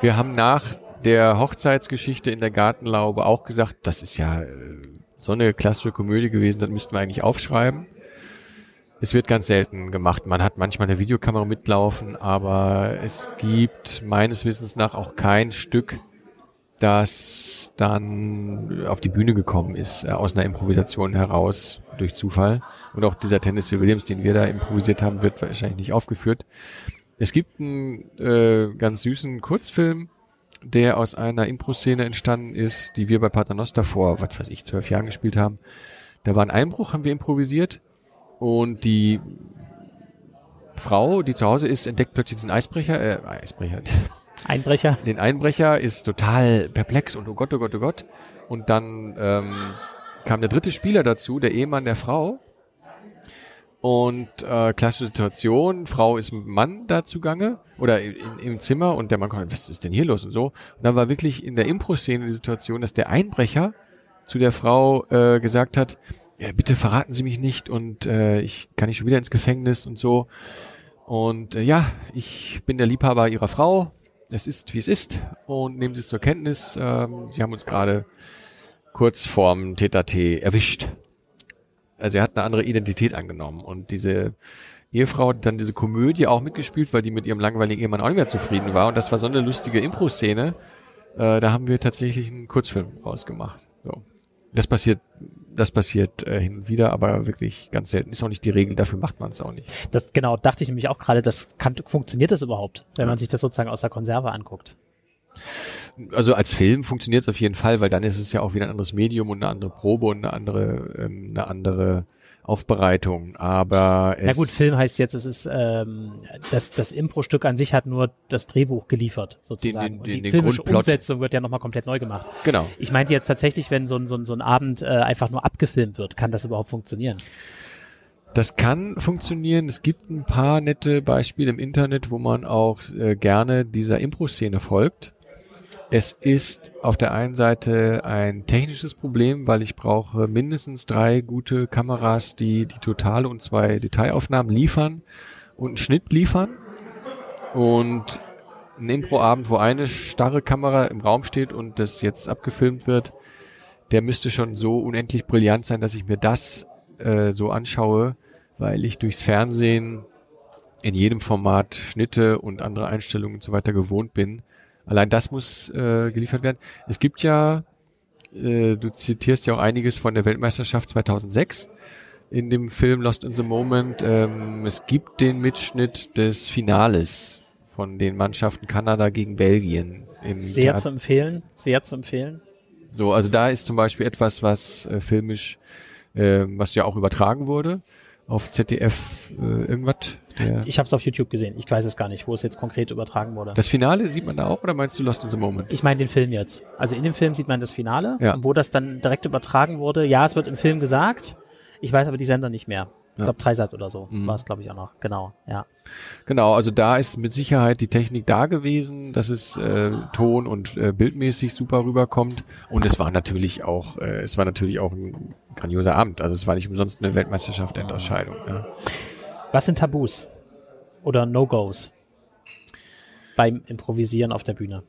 Wir haben nach der Hochzeitsgeschichte in der Gartenlaube auch gesagt, das ist ja äh, so eine klassische Komödie gewesen, das müssten wir eigentlich aufschreiben. Es wird ganz selten gemacht. Man hat manchmal eine Videokamera mitlaufen, aber es gibt meines Wissens nach auch kein Stück, das dann auf die Bühne gekommen ist, äh, aus einer Improvisation heraus, durch Zufall. Und auch dieser Tennessee Williams, den wir da improvisiert haben, wird wahrscheinlich nicht aufgeführt. Es gibt einen äh, ganz süßen Kurzfilm, der aus einer Impro-Szene entstanden ist, die wir bei Paternoster vor, was weiß ich, zwölf Jahren gespielt haben. Da war ein Einbruch, haben wir improvisiert und die Frau, die zu Hause ist, entdeckt plötzlich diesen Eisbrecher, äh, Eisbrecher. Einbrecher. Den Einbrecher ist total perplex und oh Gott, oh Gott, oh Gott. Und dann ähm, kam der dritte Spieler dazu, der Ehemann der Frau. Und äh, klassische Situation, Frau ist mit Mann da zugange oder in, im Zimmer und der Mann kommt, was ist denn hier los und so. Und dann war wirklich in der Impro-Szene die Situation, dass der Einbrecher zu der Frau äh, gesagt hat, ja, bitte verraten Sie mich nicht und äh, ich kann nicht schon wieder ins Gefängnis und so. Und äh, ja, ich bin der Liebhaber Ihrer Frau. Es ist, wie es ist. Und nehmen Sie es zur Kenntnis. Ähm, Sie haben uns gerade kurz vorm TTT erwischt. Also er hat eine andere Identität angenommen. Und diese Ehefrau hat dann diese Komödie auch mitgespielt, weil die mit ihrem langweiligen Ehemann auch nicht mehr zufrieden war. Und das war so eine lustige Impro-Szene. Äh, da haben wir tatsächlich einen Kurzfilm rausgemacht. So. Das passiert das passiert äh, hin und wieder, aber wirklich ganz selten. Ist auch nicht die Regel, dafür macht man es auch nicht. Das genau, dachte ich nämlich auch gerade, das kann, funktioniert das überhaupt, wenn ja. man sich das sozusagen aus der Konserve anguckt? Also als Film funktioniert es auf jeden Fall, weil dann ist es ja auch wieder ein anderes Medium und eine andere Probe und eine andere, ähm, eine andere Aufbereitung, aber Na gut, Film heißt jetzt, es ist ähm, das, das Impro-Stück an sich hat nur das Drehbuch geliefert, sozusagen. Den, den, und die filmische Umsetzung wird ja nochmal komplett neu gemacht. Genau. Ich meinte jetzt tatsächlich, wenn so ein, so ein, so ein Abend äh, einfach nur abgefilmt wird, kann das überhaupt funktionieren? Das kann funktionieren. Es gibt ein paar nette Beispiele im Internet, wo man auch äh, gerne dieser Impro-Szene folgt. Es ist auf der einen Seite ein technisches Problem, weil ich brauche mindestens drei gute Kameras, die die Totale und zwei Detailaufnahmen liefern und einen Schnitt liefern. Und ein Impro-Abend, wo eine starre Kamera im Raum steht und das jetzt abgefilmt wird, der müsste schon so unendlich brillant sein, dass ich mir das äh, so anschaue, weil ich durchs Fernsehen in jedem Format Schnitte und andere Einstellungen und so weiter gewohnt bin Allein das muss äh, geliefert werden. Es gibt ja, äh, du zitierst ja auch einiges von der Weltmeisterschaft 2006 in dem Film Lost in the Moment. Ähm, es gibt den Mitschnitt des Finales von den Mannschaften Kanada gegen Belgien. Im sehr Theater. zu empfehlen, sehr zu empfehlen. So, also da ist zum Beispiel etwas, was äh, filmisch, äh, was ja auch übertragen wurde auf ZDF äh, irgendwas? ich habe es auf YouTube gesehen. Ich weiß es gar nicht, wo es jetzt konkret übertragen wurde. Das Finale sieht man da auch oder meinst du Lost in the Moment? Ich meine den Film jetzt. Also in dem Film sieht man das Finale. Ja. Wo das dann direkt übertragen wurde, ja, es wird im Film gesagt. Ich weiß aber die Sender nicht mehr. Ich glaube, Dreisat oder so mhm. war es, glaube ich, auch noch. Genau, ja. Genau, also da ist mit Sicherheit die Technik da gewesen, dass es äh, Ton- und äh, bildmäßig super rüberkommt. Und es war natürlich auch, äh, es war natürlich auch ein grandioser Abend. Also es war nicht umsonst eine Weltmeisterschaft Endausscheidung. Ja. Was sind Tabus oder No-Gos beim Improvisieren auf der Bühne?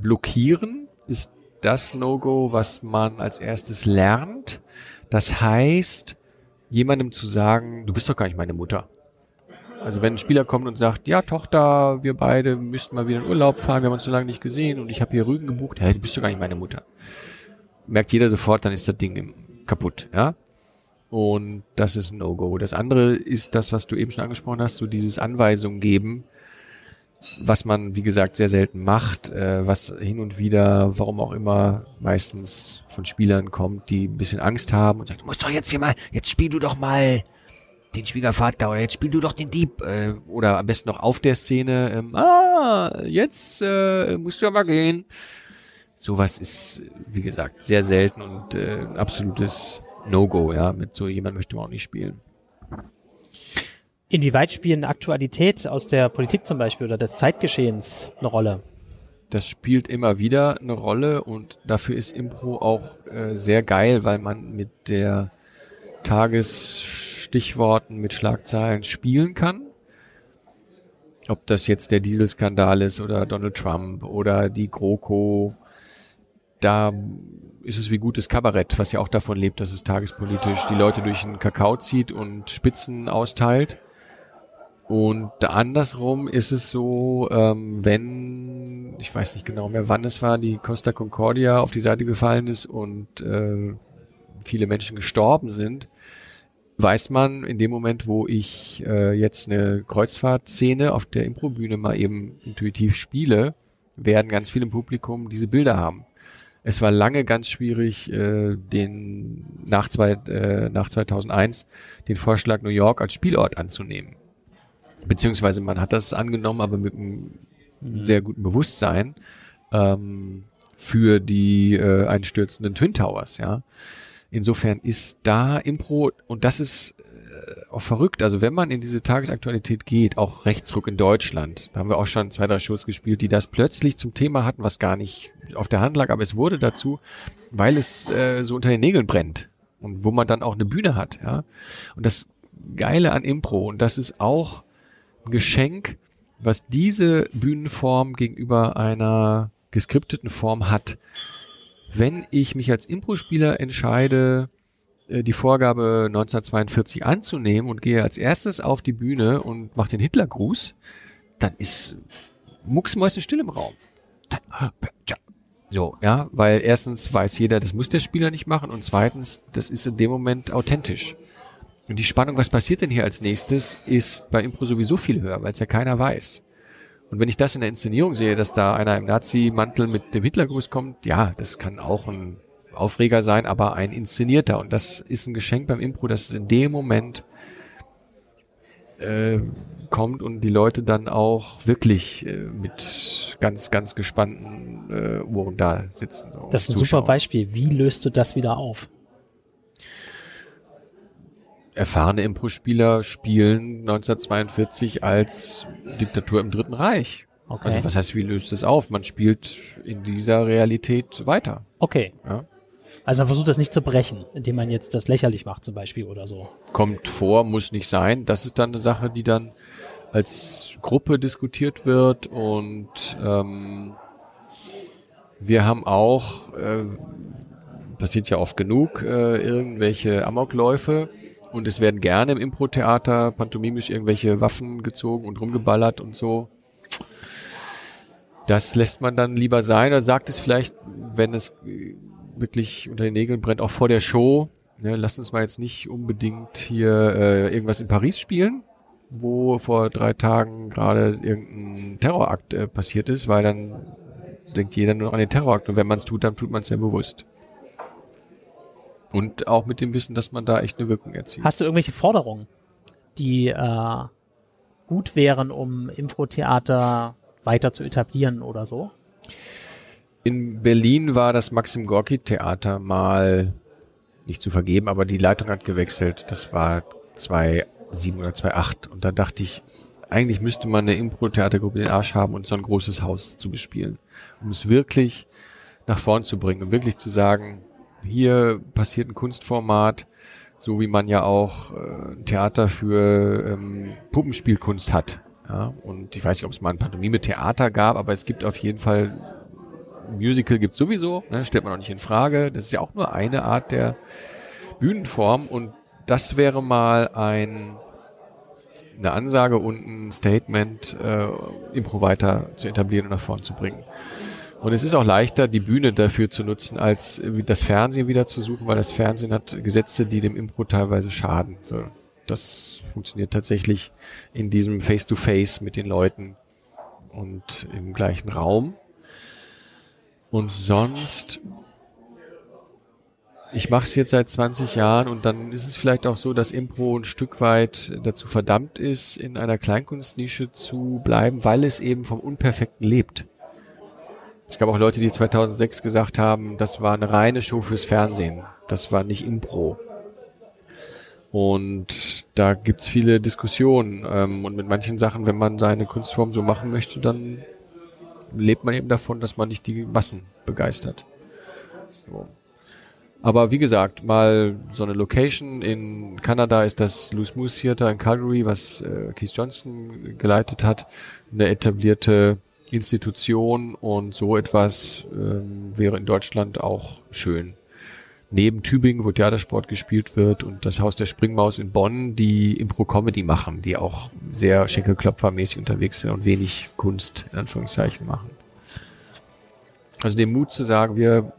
Blockieren ist das No-Go, was man als erstes lernt. Das heißt, jemandem zu sagen, du bist doch gar nicht meine Mutter. Also wenn ein Spieler kommt und sagt, ja Tochter, wir beide müssten mal wieder in Urlaub fahren, wir haben uns so lange nicht gesehen und ich habe hier Rügen gebucht, ja, du bist doch gar nicht meine Mutter. Merkt jeder sofort, dann ist das Ding kaputt, ja. Und das ist ein No-Go. Das andere ist das, was du eben schon angesprochen hast, so dieses Anweisungen geben, was man, wie gesagt, sehr selten macht, äh, was hin und wieder, warum auch immer, meistens von Spielern kommt, die ein bisschen Angst haben und sagen, du musst doch jetzt hier mal, jetzt spiel du doch mal den Schwiegervater oder jetzt spiel du doch den Dieb äh, oder am besten noch auf der Szene, ähm, ah, jetzt äh, musst du aber gehen. Sowas ist, wie gesagt, sehr selten und äh, absolutes No-Go, ja. Mit so jemand möchte man auch nicht spielen. Inwieweit spielen Aktualität aus der Politik zum Beispiel oder des Zeitgeschehens eine Rolle? Das spielt immer wieder eine Rolle und dafür ist Impro auch äh, sehr geil, weil man mit der Tagesstichworten, mit Schlagzeilen spielen kann. Ob das jetzt der Dieselskandal ist oder Donald Trump oder die GroKo, da ist es wie gutes Kabarett, was ja auch davon lebt, dass es tagespolitisch die Leute durch den Kakao zieht und Spitzen austeilt. Und andersrum ist es so, ähm, wenn, ich weiß nicht genau mehr, wann es war, die Costa Concordia auf die Seite gefallen ist und äh, viele Menschen gestorben sind, weiß man in dem Moment, wo ich äh, jetzt eine Kreuzfahrtszene auf der Improbühne mal eben intuitiv spiele, werden ganz viele im Publikum diese Bilder haben. Es war lange ganz schwierig, äh, den nach, zwei, äh, nach 2001 den Vorschlag New York als Spielort anzunehmen. Beziehungsweise man hat das angenommen, aber mit einem mhm. sehr guten Bewusstsein ähm, für die äh, einstürzenden Twin Towers. Ja, insofern ist da Impro und das ist äh, auch verrückt. Also wenn man in diese Tagesaktualität geht, auch Rechtsruck in Deutschland, da haben wir auch schon zwei, drei Shows gespielt, die das plötzlich zum Thema hatten, was gar nicht auf der Hand lag, aber es wurde dazu, weil es äh, so unter den Nägeln brennt und wo man dann auch eine Bühne hat. Ja, und das Geile an Impro und das ist auch Geschenk, was diese Bühnenform gegenüber einer geskripteten Form hat. Wenn ich mich als Impro-Spieler entscheide, äh, die Vorgabe 1942 anzunehmen und gehe als erstes auf die Bühne und mache den Hitlergruß, dann ist mucksmäuschen im Raum. So, ja, weil erstens weiß jeder, das muss der Spieler nicht machen und zweitens, das ist in dem Moment authentisch. Und die Spannung, was passiert denn hier als nächstes, ist bei Impro sowieso viel höher, weil es ja keiner weiß. Und wenn ich das in der Inszenierung sehe, dass da einer im Nazi-Mantel mit dem Hitlergruß kommt, ja, das kann auch ein Aufreger sein, aber ein inszenierter. Und das ist ein Geschenk beim Impro, dass es in dem Moment äh, kommt und die Leute dann auch wirklich äh, mit ganz, ganz gespannten äh, Uhren da sitzen. Das ist ein zuschauen. super Beispiel. Wie löst du das wieder auf? Erfahrene Impro-Spieler spielen 1942 als Diktatur im Dritten Reich. Okay. Also was heißt, wie löst es auf? Man spielt in dieser Realität weiter. Okay. Ja. Also man versucht das nicht zu brechen, indem man jetzt das lächerlich macht zum Beispiel oder so. Kommt vor, muss nicht sein. Das ist dann eine Sache, die dann als Gruppe diskutiert wird und ähm, wir haben auch, äh, passiert ja oft genug, äh, irgendwelche Amokläufe, und es werden gerne im Impro-Theater pantomimisch irgendwelche Waffen gezogen und rumgeballert und so. Das lässt man dann lieber sein oder sagt es vielleicht, wenn es wirklich unter den Nägeln brennt, auch vor der Show. Ne, lasst uns mal jetzt nicht unbedingt hier äh, irgendwas in Paris spielen, wo vor drei Tagen gerade irgendein Terrorakt äh, passiert ist, weil dann denkt jeder nur an den Terrorakt. Und wenn man es tut, dann tut man es ja bewusst. Und auch mit dem Wissen, dass man da echt eine Wirkung erzielt. Hast du irgendwelche Forderungen, die äh, gut wären, um Infotheater weiter zu etablieren oder so? In Berlin war das Maxim Gorki Theater mal nicht zu vergeben, aber die Leitung hat gewechselt. Das war 2007 oder 2008. Und da dachte ich, eigentlich müsste man eine Impro-Theatergruppe den Arsch haben und so ein großes Haus zu bespielen, um es wirklich nach vorn zu bringen und wirklich zu sagen, hier passiert ein Kunstformat, so wie man ja auch äh, ein Theater für ähm, Puppenspielkunst hat. Ja? Und ich weiß nicht, ob es mal ein Pantomime-Theater gab, aber es gibt auf jeden Fall Musical gibt sowieso, ne? stellt man auch nicht in Frage. Das ist ja auch nur eine Art der Bühnenform und das wäre mal ein eine Ansage und ein Statement, äh, Impro weiter zu etablieren und nach vorn zu bringen. Und es ist auch leichter, die Bühne dafür zu nutzen, als das Fernsehen wieder zu suchen, weil das Fernsehen hat Gesetze, die dem Impro teilweise schaden. So, das funktioniert tatsächlich in diesem Face-to-Face -face mit den Leuten und im gleichen Raum. Und sonst, ich mache es jetzt seit 20 Jahren und dann ist es vielleicht auch so, dass Impro ein Stück weit dazu verdammt ist, in einer Kleinkunstnische zu bleiben, weil es eben vom Unperfekten lebt. Es gab auch Leute, die 2006 gesagt haben, das war eine reine Show fürs Fernsehen. Das war nicht Impro. Und da gibt's viele Diskussionen. Ähm, und mit manchen Sachen, wenn man seine Kunstform so machen möchte, dann lebt man eben davon, dass man nicht die Massen begeistert. So. Aber wie gesagt, mal so eine Location in Kanada ist das Loose Moose Theater in Calgary, was äh, Keith Johnson geleitet hat. Eine etablierte Institution und so etwas ähm, wäre in Deutschland auch schön. Neben Tübingen, wo Theatersport gespielt wird und das Haus der Springmaus in Bonn, die Impro-Comedy machen, die auch sehr Schenkelklopfermäßig unterwegs sind und wenig Kunst in Anführungszeichen machen. Also den Mut zu sagen, wir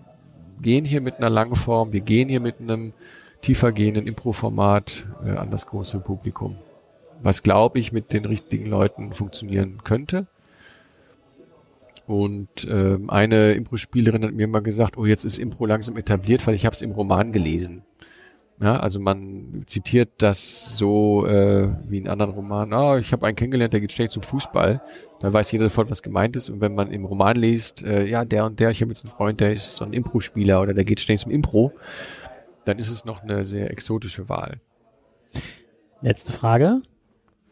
gehen hier mit einer langen Form, wir gehen hier mit einem tiefer gehenden Impro-Format äh, an das große Publikum. Was glaube ich mit den richtigen Leuten funktionieren könnte. Und ähm, eine Impro-Spielerin hat mir mal gesagt, oh, jetzt ist Impro langsam etabliert, weil ich habe es im Roman gelesen. Ja, also man zitiert das so äh, wie in anderen Romanen. Ah, ich habe einen kennengelernt, der geht ständig zum Fußball. Da weiß jeder sofort, was gemeint ist. Und wenn man im Roman liest, äh, ja, der und der, ich habe jetzt einen Freund, der ist so ein Impro-Spieler oder der geht ständig zum Impro, dann ist es noch eine sehr exotische Wahl. Letzte Frage.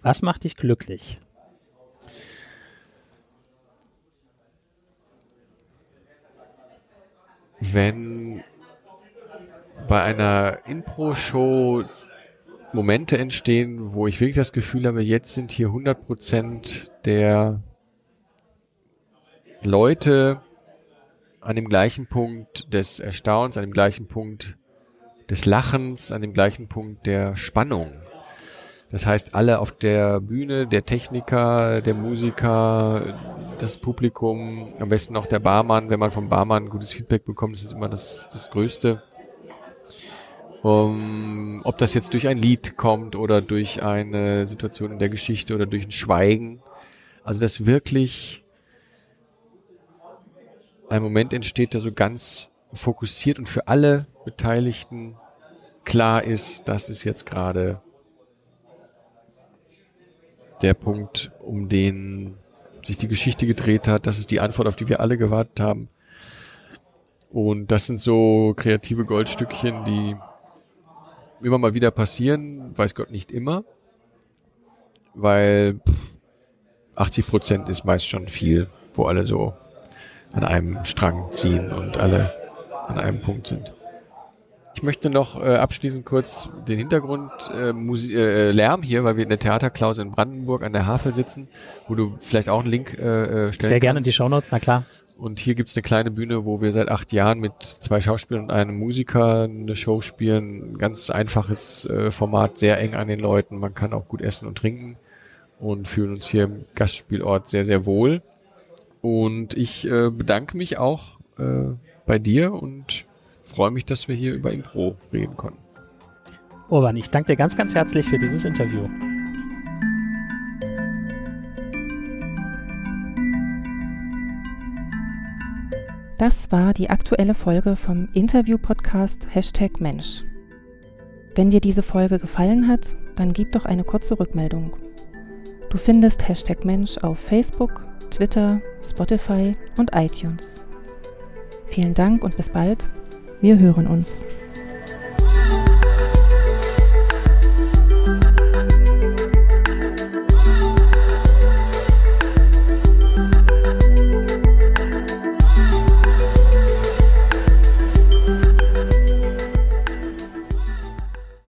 Was macht dich glücklich? Wenn bei einer Impro-Show Momente entstehen, wo ich wirklich das Gefühl habe, jetzt sind hier 100% der Leute an dem gleichen Punkt des Erstaunens, an dem gleichen Punkt des Lachens, an dem gleichen Punkt der Spannung. Das heißt, alle auf der Bühne, der Techniker, der Musiker, das Publikum, am besten auch der Barmann. Wenn man vom Barmann gutes Feedback bekommt, ist das immer das, das Größte. Um, ob das jetzt durch ein Lied kommt oder durch eine Situation in der Geschichte oder durch ein Schweigen. Also, dass wirklich ein Moment entsteht, der so ganz fokussiert und für alle Beteiligten klar ist, das ist jetzt gerade der Punkt, um den sich die Geschichte gedreht hat. Das ist die Antwort, auf die wir alle gewartet haben. Und das sind so kreative Goldstückchen, die immer mal wieder passieren, weiß Gott nicht immer, weil 80 Prozent ist meist schon viel, wo alle so an einem Strang ziehen und alle an einem Punkt sind. Ich möchte noch äh, abschließend kurz den Hintergrund äh, Musi äh, Lärm hier, weil wir in der Theaterklause in Brandenburg an der Havel sitzen, wo du vielleicht auch einen Link äh, stellen Sehr gerne in die Shownotes, na klar. Und hier gibt's eine kleine Bühne, wo wir seit acht Jahren mit zwei Schauspielern und einem Musiker eine Show spielen. Ein ganz einfaches äh, Format, sehr eng an den Leuten. Man kann auch gut essen und trinken und fühlen uns hier im Gastspielort sehr, sehr wohl. Und ich äh, bedanke mich auch äh, bei dir und freue mich, dass wir hier über Impro reden konnten. Urban, ich danke dir ganz, ganz herzlich für dieses Interview. Das war die aktuelle Folge vom Interview-Podcast Hashtag Mensch. Wenn dir diese Folge gefallen hat, dann gib doch eine kurze Rückmeldung. Du findest Hashtag Mensch auf Facebook, Twitter, Spotify und iTunes. Vielen Dank und bis bald wir hören uns.